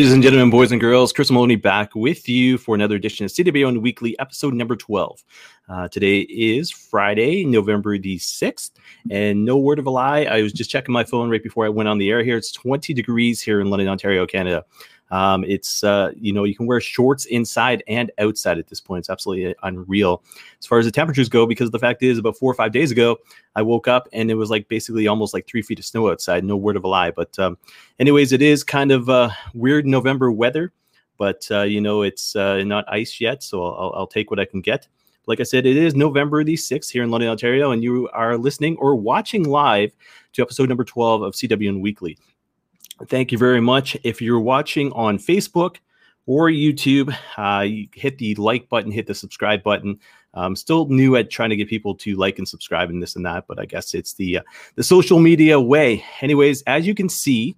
Ladies and gentlemen, boys and girls, Chris Maloney back with you for another edition of CWN Weekly, episode number 12. Uh, today is Friday, November the 6th, and no word of a lie, I was just checking my phone right before I went on the air here. It's 20 degrees here in London, Ontario, Canada. Um, it's uh, you know you can wear shorts inside and outside at this point. It's absolutely unreal as far as the temperatures go. Because the fact is, about four or five days ago, I woke up and it was like basically almost like three feet of snow outside. No word of a lie. But um, anyways, it is kind of uh, weird November weather. But uh, you know it's uh, not ice yet, so I'll, I'll take what I can get. Like I said, it is November the 6th here in London, Ontario, and you are listening or watching live to episode number 12 of CWN Weekly. Thank you very much. If you're watching on Facebook or YouTube, uh, you hit the like button, hit the subscribe button. I'm still new at trying to get people to like and subscribe and this and that, but I guess it's the uh, the social media way. Anyways, as you can see,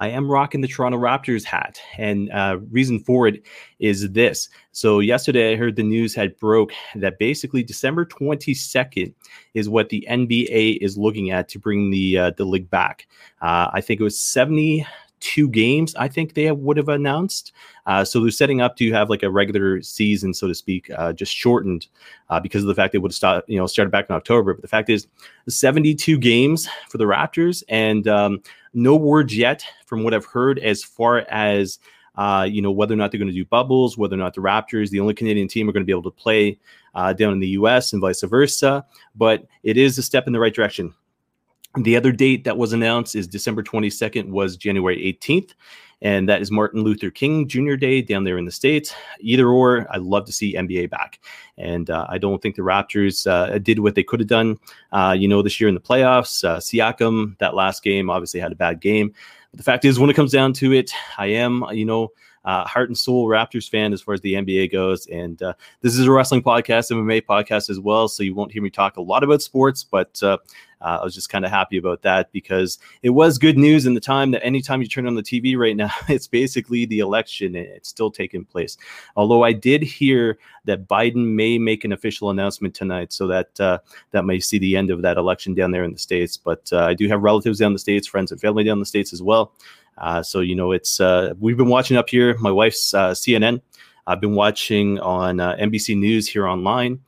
I am rocking the Toronto Raptors hat, and uh, reason for it is this. So yesterday, I heard the news had broke that basically December 22nd is what the NBA is looking at to bring the uh, the league back. Uh, I think it was 70 two games, I think they would have announced. Uh, so they're setting up to have like a regular season, so to speak, uh, just shortened uh, because of the fact they would have started, you know, started back in October. But the fact is, 72 games for the Raptors, and um, no words yet from what I've heard as far as uh, you know whether or not they're going to do bubbles, whether or not the Raptors, the only Canadian team, are going to be able to play uh, down in the U.S. and vice versa. But it is a step in the right direction. The other date that was announced is December 22nd, was January 18th, and that is Martin Luther King Jr. Day down there in the States. Either or, I'd love to see NBA back. And uh, I don't think the Raptors uh, did what they could have done, uh, you know, this year in the playoffs. Uh, Siakam, that last game, obviously had a bad game. But the fact is, when it comes down to it, I am, you know, uh, heart and soul Raptors fan as far as the NBA goes. And uh, this is a wrestling podcast, MMA podcast as well. So you won't hear me talk a lot about sports, but uh, uh I was just kind of happy about that because it was good news in the time that anytime you turn on the TV right now, it's basically the election it's still taking place. Although I did hear that Biden may make an official announcement tonight, so that uh, that may see the end of that election down there in the states. But uh, I do have relatives down the states, friends and family down the states as well. Uh, so you know, it's uh, we've been watching up here. My wife's uh, CNN. I've been watching on NBC News here online,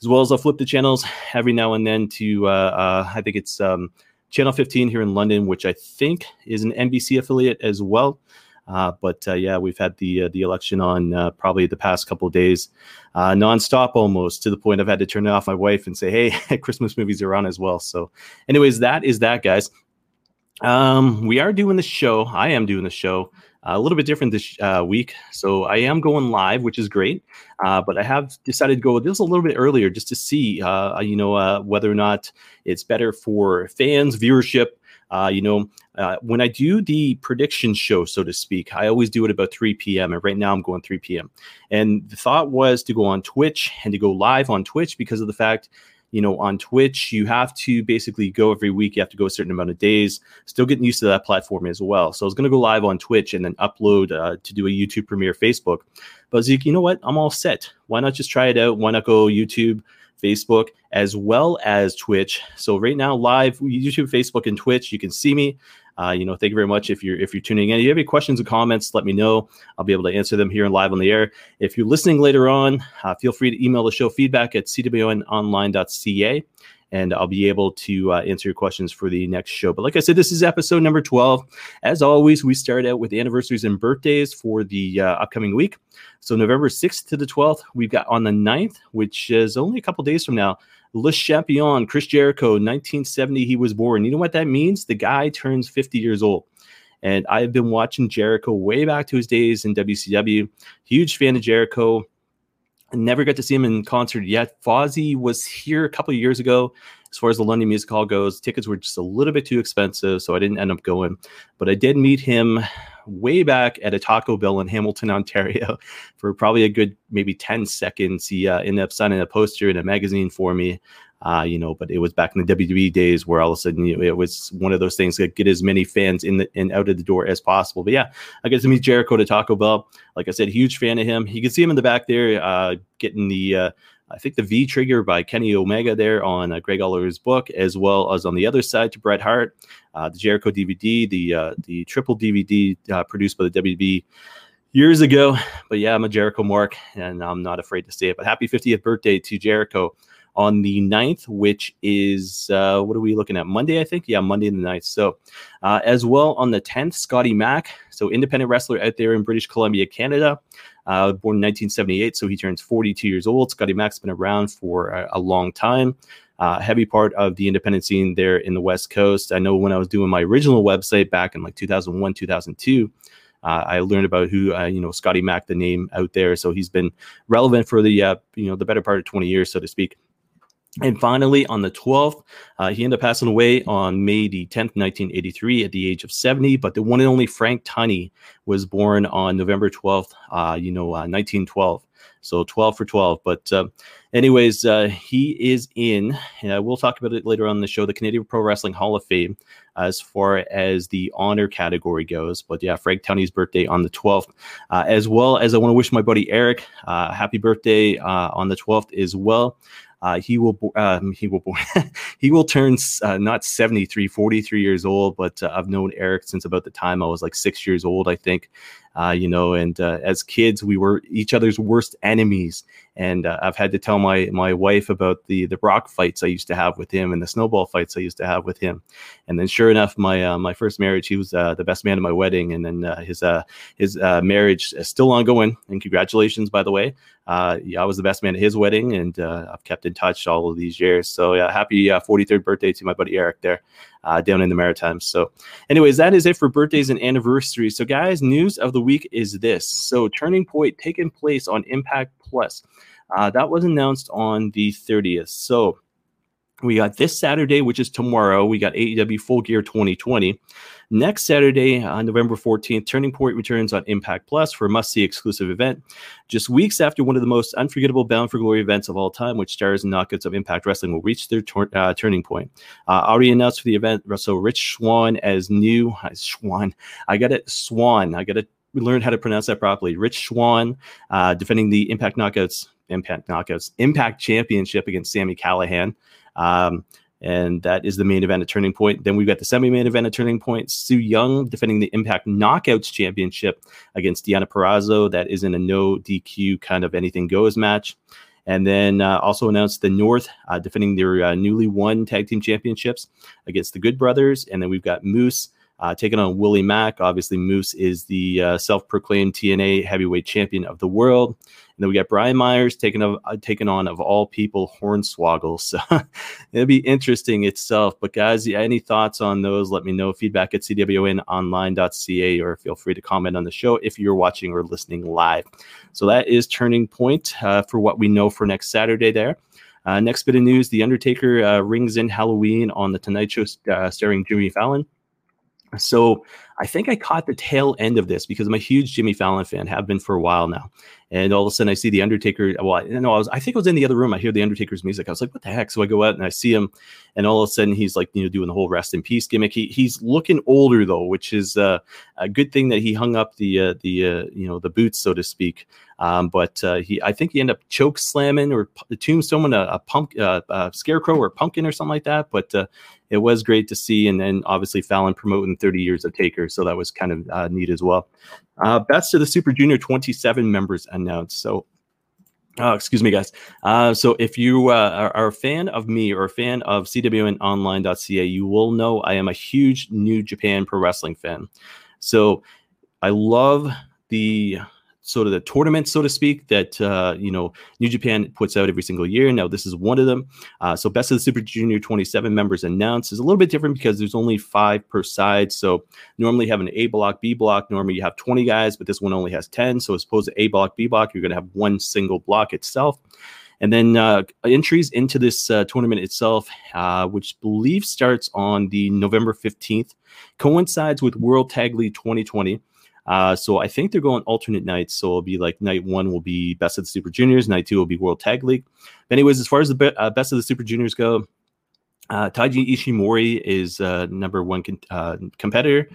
as well as I'll flip the channels every now and then to uh, uh, I think it's um, Channel 15 here in London, which I think is an NBC affiliate as well. but yeah, we've had the the election on probably the past couple days, nonstop almost to the point I've had to turn it off my wife and say, "Hey, Christmas movies are on as well." So, anyways, that is that, guys. Um, we are doing the show. I am doing the show uh, a little bit different this uh, week. So I am going live, which is great. Uh, but I have decided to go just a little bit earlier just to see, uh, you know, uh, whether or not it's better for fans, viewership. Uh, you know, when I do the prediction show, so to speak, I always do it about 3 p.m. And right now I'm going 3 p.m. And the thought was to go on Twitch and to go live on Twitch because of the fact you know, on Twitch, you have to basically go every week. You have to go a certain amount of days. Still getting used to that platform as well. So I was going to go live on Twitch and then upload uh, to do a YouTube premiere Facebook. But Zeke, you know what? I'm all set. Why not just try it out? Why not go YouTube, Facebook, as well as Twitch? So right now, live YouTube, Facebook, and Twitch, you can see me. Uh, you know, thank you very much if you're if you're tuning in. If you have any questions or comments, let me know. I'll be able to answer them here and live on the air. If you're listening later on, uh, feel free to email the show feedback at cwnonline.ca and I'll be able to uh, answer your questions for the next show. But like I said, this is episode number 12. As always, we start out with anniversaries and birthdays for the uh, upcoming week. So November 6th to the 12th, we've got on the 9th, which is only a couple days from now, Le Champion, Chris Jericho, 1970, he was born. You know what that means? The guy turns 50 years old. And I've been watching Jericho way back to his days in WCW. Huge fan of Jericho. Never got to see him in concert yet. Fozzy was here a couple years ago. As far as the London Music Hall goes, tickets were just a little bit too expensive, so I didn't end up going. But I did meet him way back at a Taco Bell in Hamilton, Ontario, for probably a good maybe 10 seconds. He uh, ended up signing a poster in a magazine for me. Uh, you know, but it was back in the WWE days where all of a sudden you know, it was one of those things that get as many fans in the and out of the door as possible. But yeah, I guess to meet Jericho to Taco Bell. Like I said, huge fan of him. You can see him in the back there, uh, getting the uh, I think the V Trigger by Kenny Omega there on uh, Greg Oliver's book, as well as on the other side to Bret Hart, uh, the Jericho DVD, the uh, the triple DVD uh, produced by the WWE years ago. But yeah, I'm a Jericho Mark, and I'm not afraid to say it. But happy 50th birthday to Jericho on the 9th, which is uh, what are we looking at? Monday, I think. Yeah, Monday the 9th. So, uh, as well on the 10th, Scotty Mack, so independent wrestler out there in British Columbia, Canada, uh, born in 1978. So he turns 42 years old. Scotty Mack's been around for a, a long time. Uh, heavy part of the independent scene there in the West Coast. I know when I was doing my original website back in like 2001, 2002, uh, I learned about who uh, you know Scotty Mack, the name out there. So he's been relevant for the uh, you know the better part of 20 years, so to speak. And finally, on the 12th, uh, he ended up passing away on May the 10th, 1983, at the age of 70. But the one and only Frank Tunney was born on November 12th, uh, you know, uh, 1912. So 12 for 12. But, uh, anyways, uh, he is in, and we'll talk about it later on the show, the Canadian Pro Wrestling Hall of Fame as far as the honor category goes. But yeah, Frank Tunney's birthday on the 12th, uh, as well as I want to wish my buddy Eric happy birthday on the 12th as well. Uh, he will um, he will he will turn uh, not 73 43 years old but uh, i've known eric since about the time i was like six years old i think uh, you know, and uh, as kids, we were each other's worst enemies. And uh, I've had to tell my my wife about the the rock fights I used to have with him and the snowball fights I used to have with him. And then, sure enough, my uh, my first marriage, he was uh, the best man at my wedding, and then uh, his his marriage is still ongoing. And congratulations, by the way. yeah, I was the best man at his wedding, and I've kept in touch all of these years. So yeah, happy 43rd birthday to my buddy Eric there uh, down in the Maritimes. So, anyways, that is it for birthdays and anniversaries. So, guys, news of the week is this. So, Turning Point taking place on Impact Plus. Uh, that was announced on the 30th. So, we got this Saturday, which is tomorrow. We got AEW Full Gear 2020. Next Saturday, on uh, November 14th, Turning Point returns on Impact Plus for a must see exclusive event. Just weeks after one of the most unforgettable Bound for Glory events of all time, which stars and knockouts of Impact Wrestling, will reach their tor- uh, turning point. Uh, already announced for the event, so Rich Swann as new uh, Swan. I got it, Swan. I got to learn how to pronounce that properly. Rich Swann uh, defending the Impact Knockouts, Impact Knockouts, Impact Championship against Sami Callihan. Um, and that is the main event at Turning Point. Then we've got the semi-main event at Turning Point. Su Yung defending the Impact Knockouts Championship against Deonna Purrazzo. That is in a no DQ kind of anything goes match. And then uh, also announced the North uh, defending their uh, newly won tag team championships against the Good Brothers. And then we've got Moose uh, taking on Willie Mack. Obviously, Moose is the uh, self-proclaimed TNA heavyweight champion of the world. And then we got Brian Myers taking of uh, on of all people Hornswoggle. So it'll be interesting itself. But guys, any thoughts on those? Let me know. Feedback at cwnonline.ca or feel free to comment on the show if you're watching or listening live. So that is turning point uh, for what we know for next Saturday there. Uh, next bit of news: The Undertaker uh, rings in Halloween on the Tonight Show, uh, starring Jimmy Fallon. So I think I caught the tail end of this because I'm a huge Jimmy Fallon fan, have been for a while now. And all of a sudden I see the Undertaker. Well, I, know, I was I think I was in the other room. I hear the Undertaker's music. I was like, what the heck? So I go out and I see him, and all of a sudden he's like, you know, doing the whole rest in peace gimmick. He, he's looking older though, which is uh, a good thing that he hung up the uh, the uh, you know the boots, so to speak. Um, but uh, he, I think he ended up choke slamming or p- tombstoning a, a pump, uh, a scarecrow or pumpkin or something like that. But uh, it was great to see. And then obviously Fallon promoting 30 years of Taker. So that was kind of uh, neat as well. Uh, best of the Super Junior 27 members announced. So Oh, excuse me, guys. Uh, so if you uh, are, are, a fan of me or a fan of CWNOnline.ca, you will know I am a huge New Japan Pro Wrestling fan. So I love the sort of the tournament, so to speak, that uh, you know New Japan puts out every single year. Now this is one of them. Uh, so best of the Super Junior 27 members announced is a little bit different because there's only five per side. So normally you have an A block, B block. Normally you have 20 guys, but this one only has 10. So as opposed to A block, B block, you're going to have one single block itself. And then uh, entries into this uh, tournament itself, uh, which I believe starts on the November 15th, coincides with World Tag League 2020. Uh, so I think they're going alternate nights. So it'll be like night one will be Best of the Super Juniors, night two will be World Tag League. But anyways, as far as the be- uh, Best of the Super Juniors go, uh, Taiji Ishimori is uh, number one con- uh, competitor.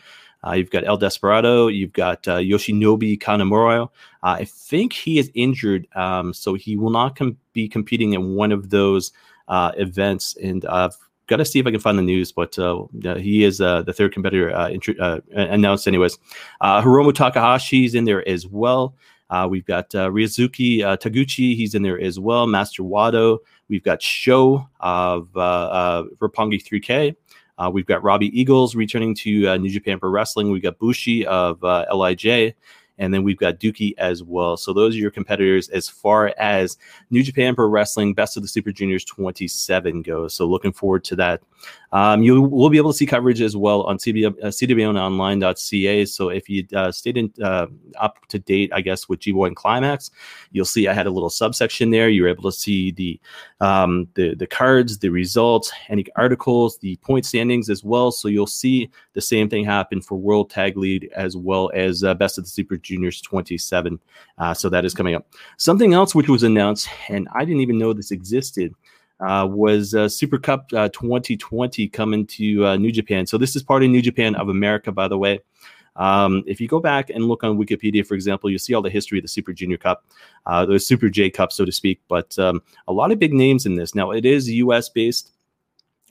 Uh, you've got El Desperado. You've got uh, Yoshinobu Kanemaru. I think he is injured, um, so he will not com- be competing in one of those events. And got to see if I can find the news, but uh, he is uh, the third competitor int- announced, anyways. Hiromu Takahashi is in there as well. we've got Ryosuke Taguchi. He's in there as well. Master Wato. We've got Sho of Roppongi 3K. Uh, we've got Robbie Eagles returning to uh, New Japan Pro Wrestling. We've got Bushi of uh, Lij, and then we've got Douki as well. So those are your competitors as far as New Japan Pro Wrestling Best of the Super Juniors 27 goes. So looking forward to that. Um, you will be able to see coverage as well on CB, uh, cwnonline.ca. So if you uh, stayed in, uh, up to date, I guess, with G1 and Climax, you'll see I had a little subsection there. You're able to see the um, the the cards, the results, any articles, the point standings as well. So you'll see the same thing happen for World Tag League as well as uh, Best of the Super Juniors 27. Uh, so that is coming up. Something else which was announced, and I didn't even know this existed uh, was uh, Super Cup uh, 2020 coming to uh, New Japan. So this is part of New Japan of America, by the way. Um, if you go back and look on Wikipedia, for example, you see all the history of the Super Junior Cup, uh, the Super J Cup, so to speak. But um, a lot of big names in this. Now it is U.S. based.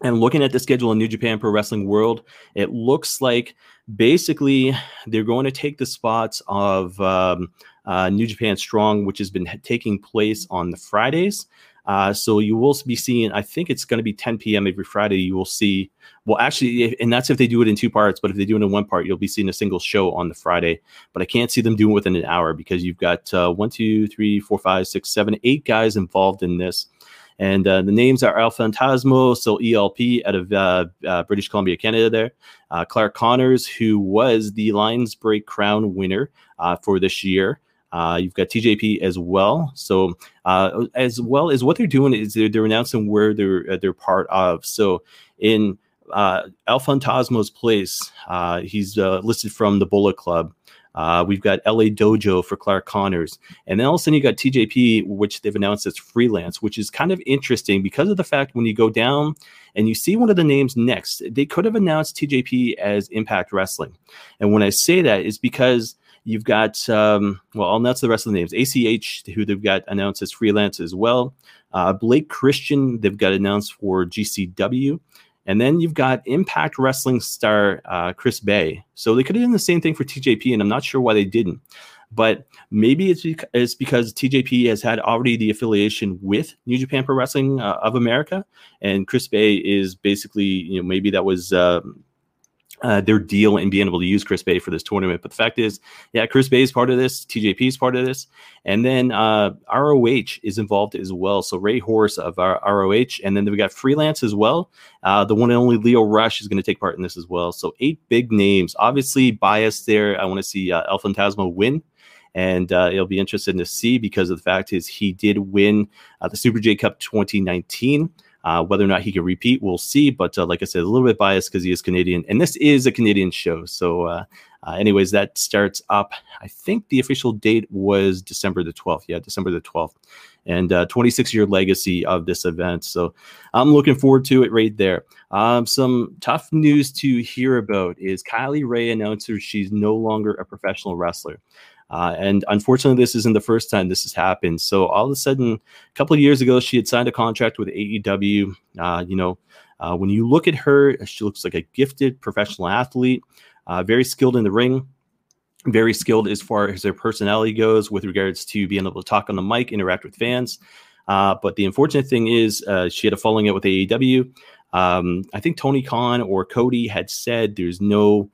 And looking at the schedule in New Japan Pro Wrestling World, it looks like basically they're going to take the spots of um, uh, New Japan Strong, which has been taking place on the Fridays. Uh, so you will be seeing, I think it's going to be 10 p.m. every Friday. You will see, well, actually, and that's if they do it in two parts. But if they do it in one part, you'll be seeing a single show on the Friday. But I can't see them doing it within an hour because you've got uh, one, two, three, four, five, six, seven, eight guys involved in this. And uh, the names are El Phantasmo, so ELP out of uh, uh, British Columbia, Canada, there. Uh, Clark Connors, who was the Lions Break Crown winner uh, for this year. Uh, you've got TJP as well. So as well as what they're doing is they're, they're announcing where they're they're part of. So in uh, El Phantasmo's place, he's listed from the Bullet Club. Uh, we've got LA Dojo for Clark Connors. And then all of a sudden you got TJP, which they've announced as freelance, which is kind of interesting because of the fact when you go down and you see one of the names next, they could have announced TJP as Impact Wrestling. And when I say that is because You've got, um, well, I'll announce the rest of the names. ACH, who they've got announced as freelance as well. Uh, Blake Christian, they've got announced for GCW. And then you've got Impact Wrestling star uh, Chris Bey. So they could have done the same thing for TJP, and I'm not sure why they didn't. But maybe it's, beca- it's because TJP has had already the affiliation with New Japan Pro Wrestling uh, of America, and Chris Bey is basically, you know, maybe that was um, uh, their deal in being able to use Chris Bey for this tournament. But the fact is, yeah, Chris Bey is part of this, TJP is part of this, and then uh, ROH is involved as well. So Rey Horus of our ROH, and then we got freelance as well. Uh, the one and only Lio Rush is going to take part in this as well. So eight big names, obviously biased there. I want to see uh, El Phantasmo win and uh, it'll be interesting to see because of the fact is he did win uh, the Super J Cup 2019. Uh, whether or not he can repeat, we'll see. But uh, like I said, a little bit biased because he is Canadian, and this is a Canadian show. So, uh, uh anyways, that starts up. I think the official date was December the 12th. Yeah, December the 12th, and uh, 26 year legacy of this event. So, I'm looking forward to it right there. Um, some tough news to hear about is Kylie Rae announces she's no longer a professional wrestler. Uh, and unfortunately, this isn't the first time this has happened. So all of a sudden, a couple of years ago, she had signed a contract with AEW. Uh, you know, uh, when you look at her, she looks like a gifted professional athlete, uh, very skilled in the ring, very skilled as far as her personality goes with regards to being able to talk on the mic, interact with fans. Uh, but the unfortunate thing is, she had a falling out with AEW. Um, I think Tony Khan or Cody had said there's no,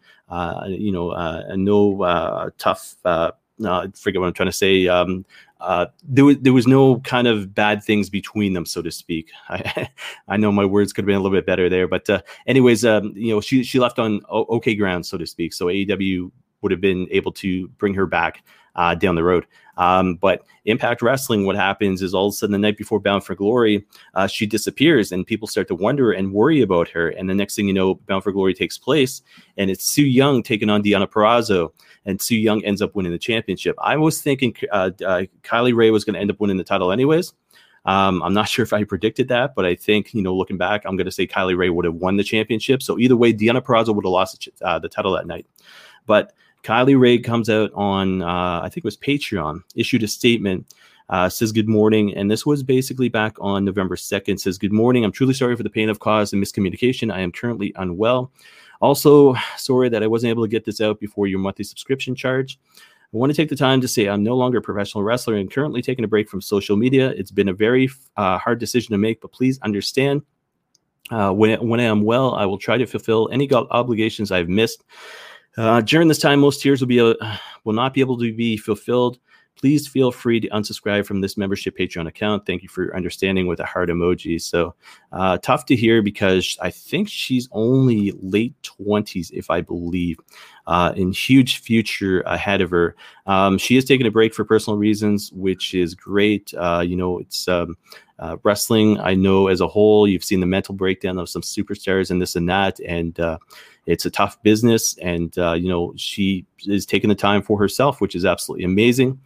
you know, no tough uh, I forget what I'm trying to say. Um, uh, there was there was no kind of bad things between them, so to speak. I I know my words could have been a little bit better there, but uh, anyways, um, you know, she she left on okay ground, so to speak. So AEW would have been able to bring her back uh, down the road. Um, but Impact Wrestling, what happens is all of a sudden the night before Bound for Glory, uh, she disappears and people start to wonder and worry about her. And the next thing you know, Bound for Glory takes place and it's Su Yung taking on Deonna Purrazzo. And Su Yung ends up winning the championship. I was thinking uh, uh, Kylie Rae was going to end up winning the title anyways. Um, I'm not sure if I predicted that, but I think, you know, looking back, I'm going to say Kylie Rae would have won the championship. So either way, Deonna Purrazzo would have lost the, uh, the title that night. But Kylie Rae comes out on, uh, I think it was Patreon, issued a statement. Uh, says good morning, and this was basically back on November 2nd. Says good morning. I'm truly sorry for the pain of cause and miscommunication. I am currently unwell. Also, sorry that I wasn't able to get this out before your monthly subscription charge. I want to take the time to say I'm no longer a professional wrestler and currently taking a break from social media. It's been a very uh, hard decision to make, but please understand. Uh, when, when I am well, I will try to fulfill any obligations I've missed. Uh, during this time, most tiers will be uh, will not be able to be fulfilled. Please feel free to unsubscribe from this membership Patreon account. Thank you for your understanding with a heart emoji. So uh, tough to hear because I think she's only late 20s, if I believe, uh, and huge future ahead of her. Um, she is taking a break for personal reasons, which is great. Uh, you know, it's um, uh, wrestling. I know as a whole, you've seen the mental breakdown of some superstars and this and that, and uh, it's a tough business, and uh, you know she is taking the time for herself, which is absolutely amazing.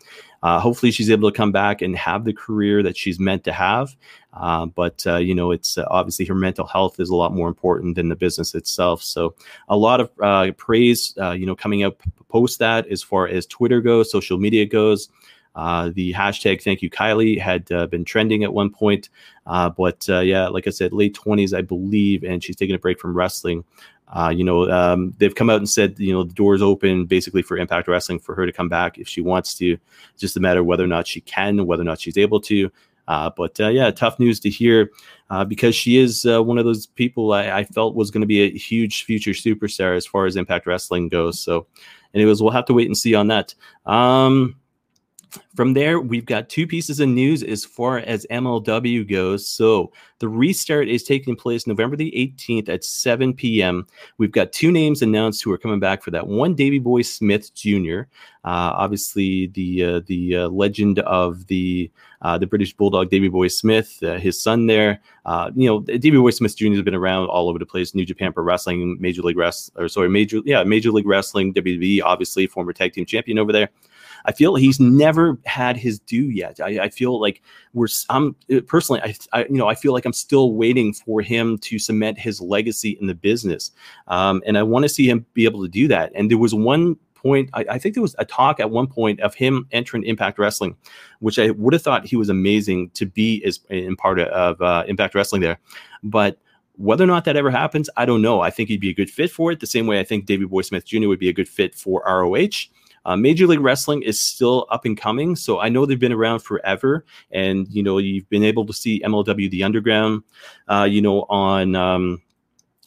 Uh, hopefully, she's able to come back and have the career that she's meant to have. Uh, but uh, you know, it's uh, obviously her mental health is a lot more important than the business itself. So, a lot of uh, praise, uh, you know, coming out post that as far as Twitter goes, social media goes. The hashtag thank you Kylie had been trending at one point, but yeah, like I said, late 20s, I believe, and she's taking a break from wrestling. Uh, you know, um, they've come out and said, you know, the door's open basically for Impact Wrestling for her to come back if she wants to. It's just a matter of whether or not she can, whether or not she's able to. Uh, but uh, yeah, tough news to hear uh, because she is uh, one of those people I, I felt was going to be a huge future superstar as far as Impact Wrestling goes. So, anyways, we'll have to wait and see on that. Um, from there, we've got two pieces of news as far as MLW goes. So the restart is taking place November the 18th at 7 p.m. We've got two names announced who are coming back for that. One, Davy Boy Smith Jr., uh, obviously the uh, the uh, legend of the uh, the British Bulldog, Davy Boy Smith, uh, his son there. Uh, you know, Davy Boy Smith Jr. has been around all over the place. New Japan Pro Wrestling, Major League Wrestling, or sorry, Major yeah, Major League Wrestling, WWE, obviously former tag team champion over there. I feel he's never had his due yet. I, I feel like we're I'm uh, personally I, I, you know I feel like I'm still waiting for him to cement his legacy in the business, um, and I want to see him be able to do that. And there was one point I, I, think there was a talk at one point of him entering Impact Wrestling, which I would have thought he was amazing to be as in part of uh, Impact Wrestling there, but. Whether or not that ever happens, I don't know. I think he'd be a good fit for it. The same way I think Davy Boy Smith Jr. would be a good fit for ROH. Uh, Major League Wrestling is still up and coming, so I know they've been around forever, and you know you've been able to see MLW The Underground, uh, you know on. Um,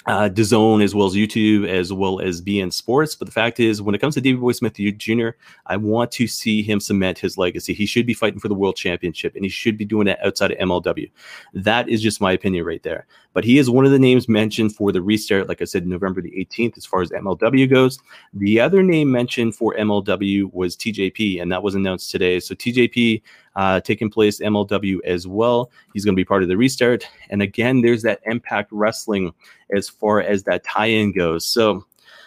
uh, DAZN as well as YouTube as well as beIN Sports. But the fact is, when it comes to Davy Boy Smith Jr., I want to see him cement his legacy. He should be fighting for the world championship, and he should be doing it outside of MLW. That is just my opinion right there. But he is one of the names mentioned for the restart, like I said, November the 18th, as far as MLW goes. The other name mentioned for MLW was TJP, and that was announced today. So TJP uh, taking place MLW as well. He's going to be part of the restart. And again, there's that Impact Wrestling as far as that tie-in goes. So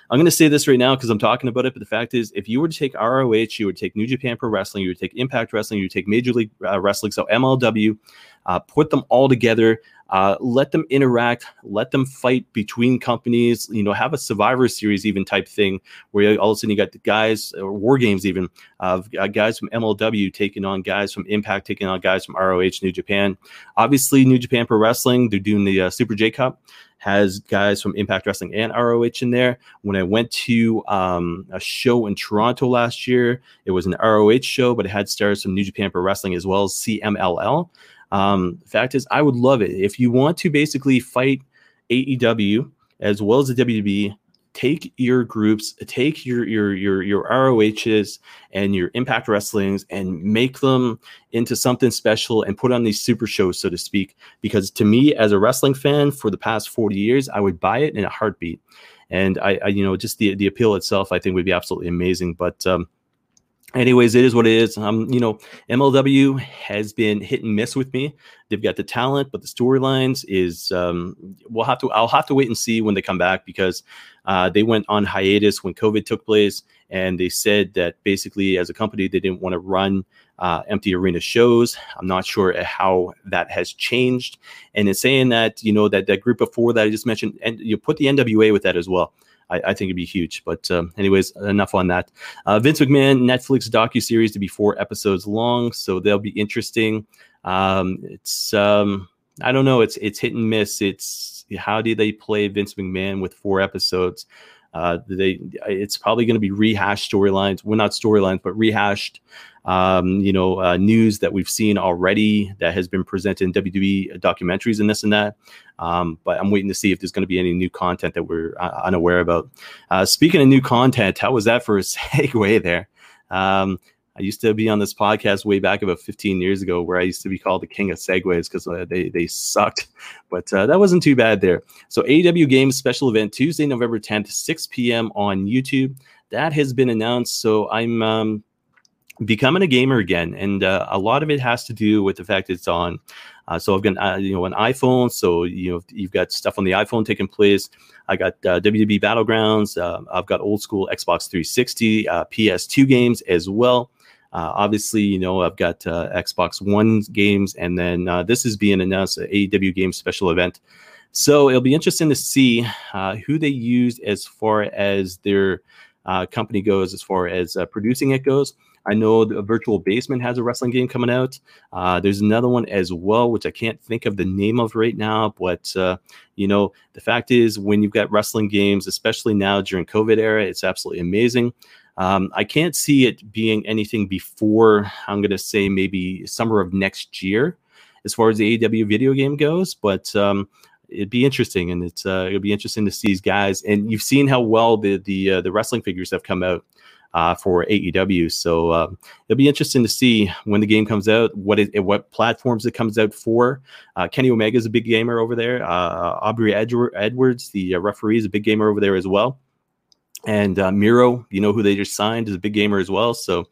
I'm going to say this right now because I'm talking about it. But the fact is, if you were to take ROH, you would take New Japan Pro Wrestling, you would take Impact Wrestling, you would take Major League uh, Wrestling, so MLW, uh, put them all together. Uh, let them interact, let them fight between companies. You know, have a Survivor Series even type thing where all of a sudden you got the guys or War Games even of uh, guys from MLW taking on guys from Impact, taking on guys from ROH, New Japan. Obviously, New Japan Pro Wrestling, they're doing the uh, Super J Cup has guys from Impact Wrestling and ROH in there. When I went to um, a show in Toronto last year, it was an ROH show, but it had stars from New Japan Pro Wrestling as well as CMLL. Um, fact is, I would love it if you want to basically fight AEW as well as the WWE. Take your groups, take your your your your ROHs and your Impact Wrestlings, and make them into something special, and put on these super shows, so to speak. Because to me, as a wrestling fan for the past forty years, I would buy it in a heartbeat. And I, I you know, just the the appeal itself, I think would be absolutely amazing. But um, anyways, it is what it is. Um, you know, MLW has been hit and miss with me. They've got the talent, but the storylines is um, we'll have to. I'll have to wait and see when they come back because uh, they went on hiatus when COVID took place, and they said that basically, as a company, they didn't want to run uh, empty arena shows. I'm not sure how that has changed, and it's saying that you know that that group of four that I just mentioned, and you put the NWA with that as well. I, I think it'd be huge. But um, anyways, enough on that. Uh, Vince McMahon Netflix docu series to be four episodes long, so they'll be interesting. Um, it's um, I don't know. It's it's hit and miss. It's how do they play Vince McMahon with four episodes? Uh, they it's probably going to be rehashed storylines. Well, not storylines, but rehashed. Um, you know, uh, news that we've seen already that has been presented in WWE documentaries and this and that. Um, but I'm waiting to see if there's going to be any new content that we're uh, unaware about. Uh, speaking of new content, how was that for a segue there? Um, I used to be on this podcast way back about 15 years ago where I used to be called the king of segues because uh, they, they sucked, but uh, that wasn't too bad there. So, AEW Games special event Tuesday, November 10th, 6 p.m. on YouTube. That has been announced. So, I'm um, becoming a gamer again. And uh, a lot of it has to do with the fact it's on. Uh, so I've got uh, you know an iPhone, so you know you've got stuff on the iPhone taking place. I got uh, WWE Battlegrounds. Uh, I've got old school Xbox 360, uh, PS2 games as well. Uh, obviously, you know, I've got uh, Xbox One games, and then uh, this is being announced an AEW game special event. So it'll be interesting to see uh, who they used as far as their uh, company goes, as far as uh, producing it goes. I know the Virtual Basement has a wrestling game coming out. there's another one as well, which I can't think of the name of right now. But you know, the fact is, when you've got wrestling games, especially now during COVID era, it's absolutely amazing. Um, I can't see it being anything before, I'm going to say maybe summer of next year as far as the AEW video game goes. But um, it'd be interesting, and it's uh, it'll be interesting to see these guys. And you've seen how well the the uh, the wrestling figures have come out uh, for AEW. So um, it'll be interesting to see when the game comes out, what it, what platforms it comes out for. Uh, Kenny Omega is a big gamer over there. Uh, Aubrey Edwards, the uh, referee, is a big gamer over there as well. And uh, Miro, you know who they just signed, is a big gamer as well. So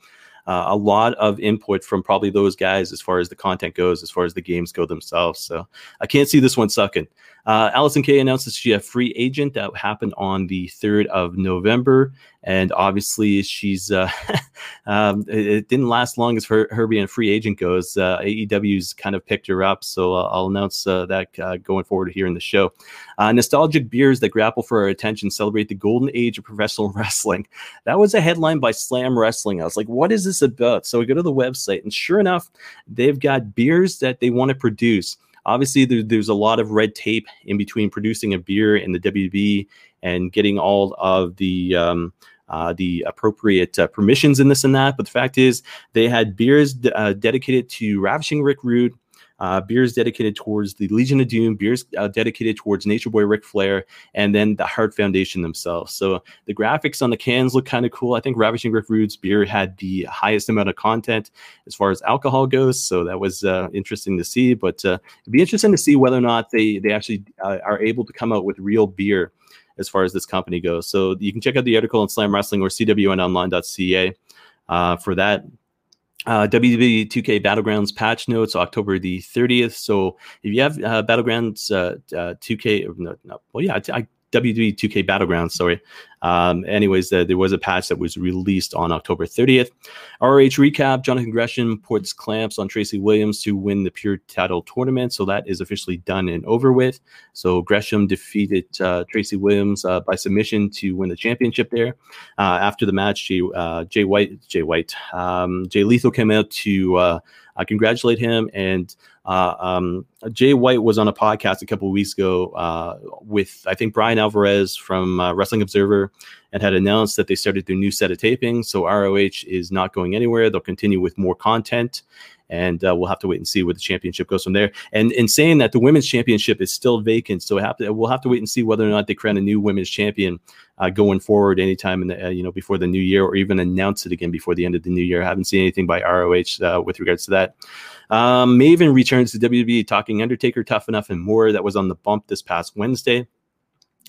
uh, a lot of input from probably those guys as far as the content goes, as far as the games go themselves. So I can't see this one sucking. Uh, Allysin Kay announced that a free agent. That happened on the 3rd of November. And obviously, she's uh, um, it, it, didn't last long as her, her being a free agent goes. Uh, AEW's kind of picked her up. So uh, I'll announce uh, that uh, going forward here in the show. Uh, nostalgic beers that grapple for our attention celebrate the golden age of professional wrestling. That was a headline by Slam Wrestling. I was like, what is this about? So we go to the website, and sure enough, they've got beers that they want to produce obviously there, there's a lot of red tape in between producing a beer in the WWE and getting all of the um, uh, the appropriate uh, permissions in this and that. But the fact is, they had beers uh, dedicated to Ravishing Rick Rude, uh, beers dedicated towards the Legion of Doom, beers uh, dedicated towards Nature Boy Ric Flair, and then the Hart Foundation themselves. So the graphics on the cans look kind of cool. I think Ravishing Rick Rude's beer had the highest amount of content as far as alcohol goes, so that was uh, interesting to see. But it'd be interesting to see whether or not they they actually are able to come out with real beer as far as this company goes. So you can check out the article on Slam Wrestling or cwnonline.ca uh, for that uh, WWE 2K Battlegrounds patch notes October the 30th. So if you have uh, Battlegrounds uh, 2K, uh, no, no, well, yeah, I, WWE 2K Battlegrounds, sorry. Um, anyways, uh, there was a patch that was released on October 30th. RH recap Jonathan Gresham puts clamps on Tracy Williams to win the Pure Title tournament. So that is officially done and over with. So Gresham defeated uh, Tracy Williams uh, by submission to win the championship there. Uh, after the match, Jay, uh, Jay White, Jay White, um, Jay Lethal came out to uh, congratulate him and um, Jay White was on a podcast a couple weeks ago uh, with I think Bryan Alvarez from uh, Wrestling Observer, and had announced that they started their new set of tapings. So ROH is not going anywhere; they'll continue with more content, and uh, we'll have to wait and see where the championship goes from there. And in saying that, the women's championship is still vacant, so we'll have to, we'll have to wait and see whether or not they crown a new women's champion uh, going forward anytime in the uh, you know before the new year, or even announce it again before the end of the new year. I haven't seen anything by ROH with regards to that. Um, Maven returns to WWE talking Undertaker, Tough Enough, and more. That was on the bump this past Wednesday.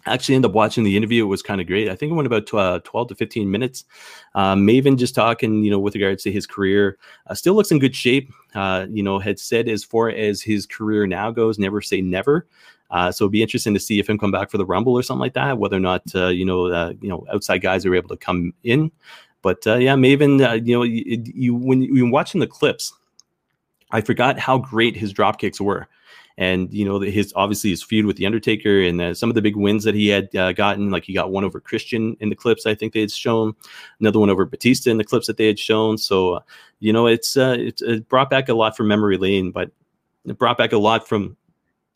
Actually ended up watching the interview. It was kind of great. I think it went about uh, 12 to 15 minutes. Um, Maven just talking, you know, with regards to his career, uh, still looks in good shape. Uh, you know, had said as far as his career now goes, never say never. Uh, so it'd be interesting to see if him come back for the Rumble or something like that. Whether or not uh, you know, uh, you know, outside guys are able to come in. But uh, yeah, Maven, uh, you know, you, you when you're watching the clips, I forgot how great his drop kicks were. and you know his obviously his feud with the Undertaker and uh, some of the big wins that he had uh, gotten, like he got one over Christian in the clips I think they had shown, another one over Batista in the clips that they had shown. So uh, you know it's uh, it's it brought back a lot from memory lane, but it brought back a lot from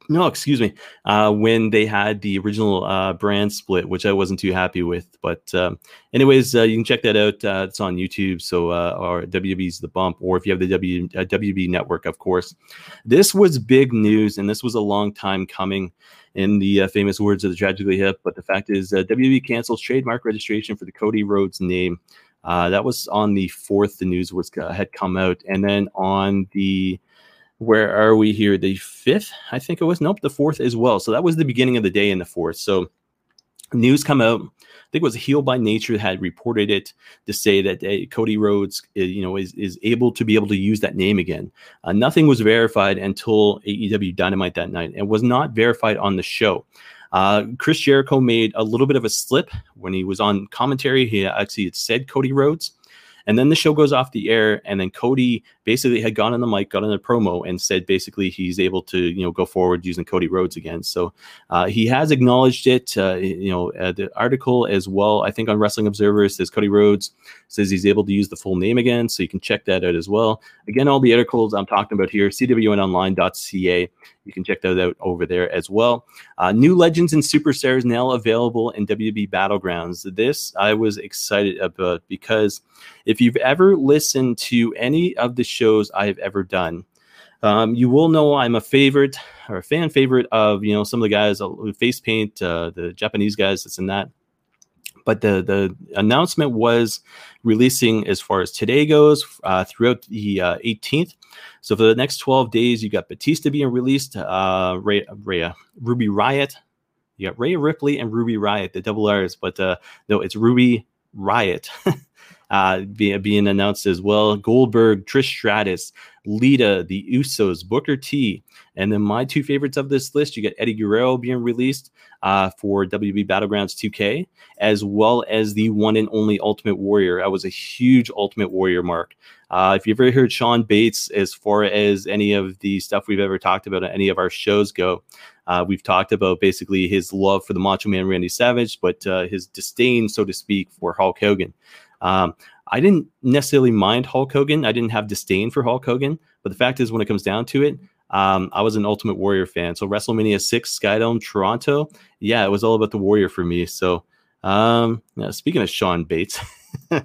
no, excuse me, uh, when they had the original uh, brand split, which I wasn't too happy with. But um, anyways, uh, you can check that out. Uh, it's on YouTube. So uh, or WWE's The Bump, or if you have the w, uh, WWE network, of course. This was big news, and this was a long time coming. In the famous words of the Tragically Hip, but the fact is, WWE cancels trademark registration for the Cody Rhodes name. that was on the fourth. The news was had come out, and then on the where are we here? The fifth, I think it was. Nope, the fourth as well. So that was the beginning of the day in the fourth. So news come out. I think it was Heel by Nature had reported it to say that uh, Cody Rhodes, uh, you know, is is able to be able to use that name again. Uh, nothing was verified until AEW Dynamite that night. It was not verified on the show. Uh, Chris Jericho made a little bit of a slip when he was on commentary. He actually had said Cody Rhodes. And then the show goes off the air, and then Cody basically had gone on the mic, got on a promo, and said basically he's able to you know go forward using Cody Rhodes again. So uh, he has acknowledged it. Uh, you know, uh, the article as well. I think on Wrestling Observer says Cody Rhodes says he's able to use the full name again, so you can check that out as well. Again, all the articles I'm talking about here, cwnonline.ca. You can check that out over there as well. Uh, new legends and superstars now available in WWE Battlegrounds. This I was excited about because if you've ever listened to any of the I've ever done, um, you will know I'm a favorite or a fan favorite of you know some of the guys who face paint, uh, the Japanese guys, this and that. But the the announcement was releasing as far as today goes uh, throughout the uh, 18th. So for the next 12 days, you got Batista being released, uh, Ray, Ray, Ruby Riott, you got Rhea Ripley and Ruby Riott, the double R's, but uh, no, it's Ruby Riott. uh, being, being announced as well. Goldberg, Trish Stratus, Lita, the Usos, Booker T, and then my two favorites of this list, you get Eddie Guerrero being released uh, for WWE Battlegrounds 2K, as well as the one and only Ultimate Warrior. I was a huge Ultimate Warrior mark. Uh, if you've ever heard Sean Bates, as far as any of the stuff we've ever talked about on any of our shows go, uh, we've talked about basically his love for the Macho Man Randy Savage, but uh, his disdain, so to speak, for Hulk Hogan. Um, I didn't necessarily mind Hulk Hogan. I didn't have disdain for Hulk Hogan. But the fact is, when it comes down to it, um, I was an Ultimate Warrior fan. So WrestleMania 6, Skydome, Toronto, yeah, it was all about the Warrior for me. So um, speaking of Sean Bates,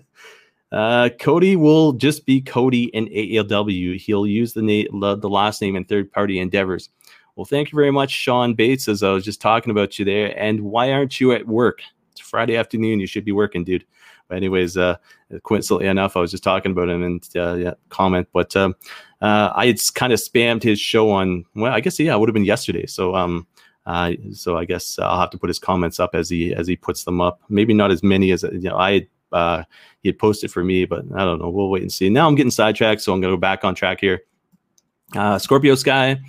uh, Cody will just be Cody in AEW. He'll use the, na- the last name in third party endeavors. Well, thank you very much, Sean Bates, as I was just talking about you there. And why aren't you at work? It's Friday afternoon. You should be working, dude. But anyways, uh, coincidentally enough, I was just talking about him and uh, yeah, comment. But um, uh, I had kind of spammed his show on. Well, I guess yeah, it would have been yesterday. So um, uh, so I guess I'll have to put his comments up as he as he puts them up. Maybe not as many as you know I uh, he had posted for me, but I don't know. We'll wait and see. Now I'm getting sidetracked, so I'm to go back on track here. Uh, Scorpio Sky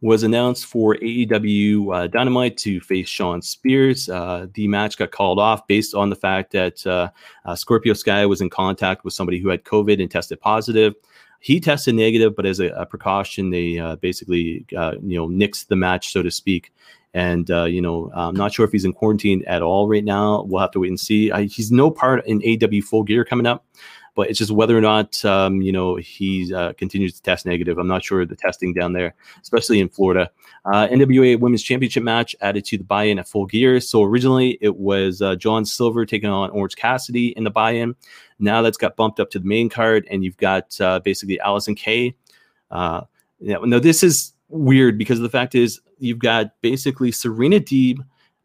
was announced for AEW uh, Dynamite to face Shawn Spears. Uh, the match got called off based on the fact that uh, uh, Scorpio Sky was in contact with somebody who had COVID and tested positive. He tested negative, but as a, a precaution, they uh, basically you know nixed the match, so to speak. And you know, I'm not sure if he's in quarantine at all right now. We'll have to wait and see. I, he's no part in AEW Full Gear coming up but it's just whether or not um, you know he uh, continues to test negative. I'm not sure the testing down there, especially in Florida. Uh, NWA Women's Championship match added to the buy-in at Full Gear. So originally it was uh, John Silver taking on Orange Cassidy in the buy-in. Now that's got bumped up to the main card, and you've got uh, basically Allysin Kay. Uh, yeah, no, this is weird because the fact is you've got basically Serena Deeb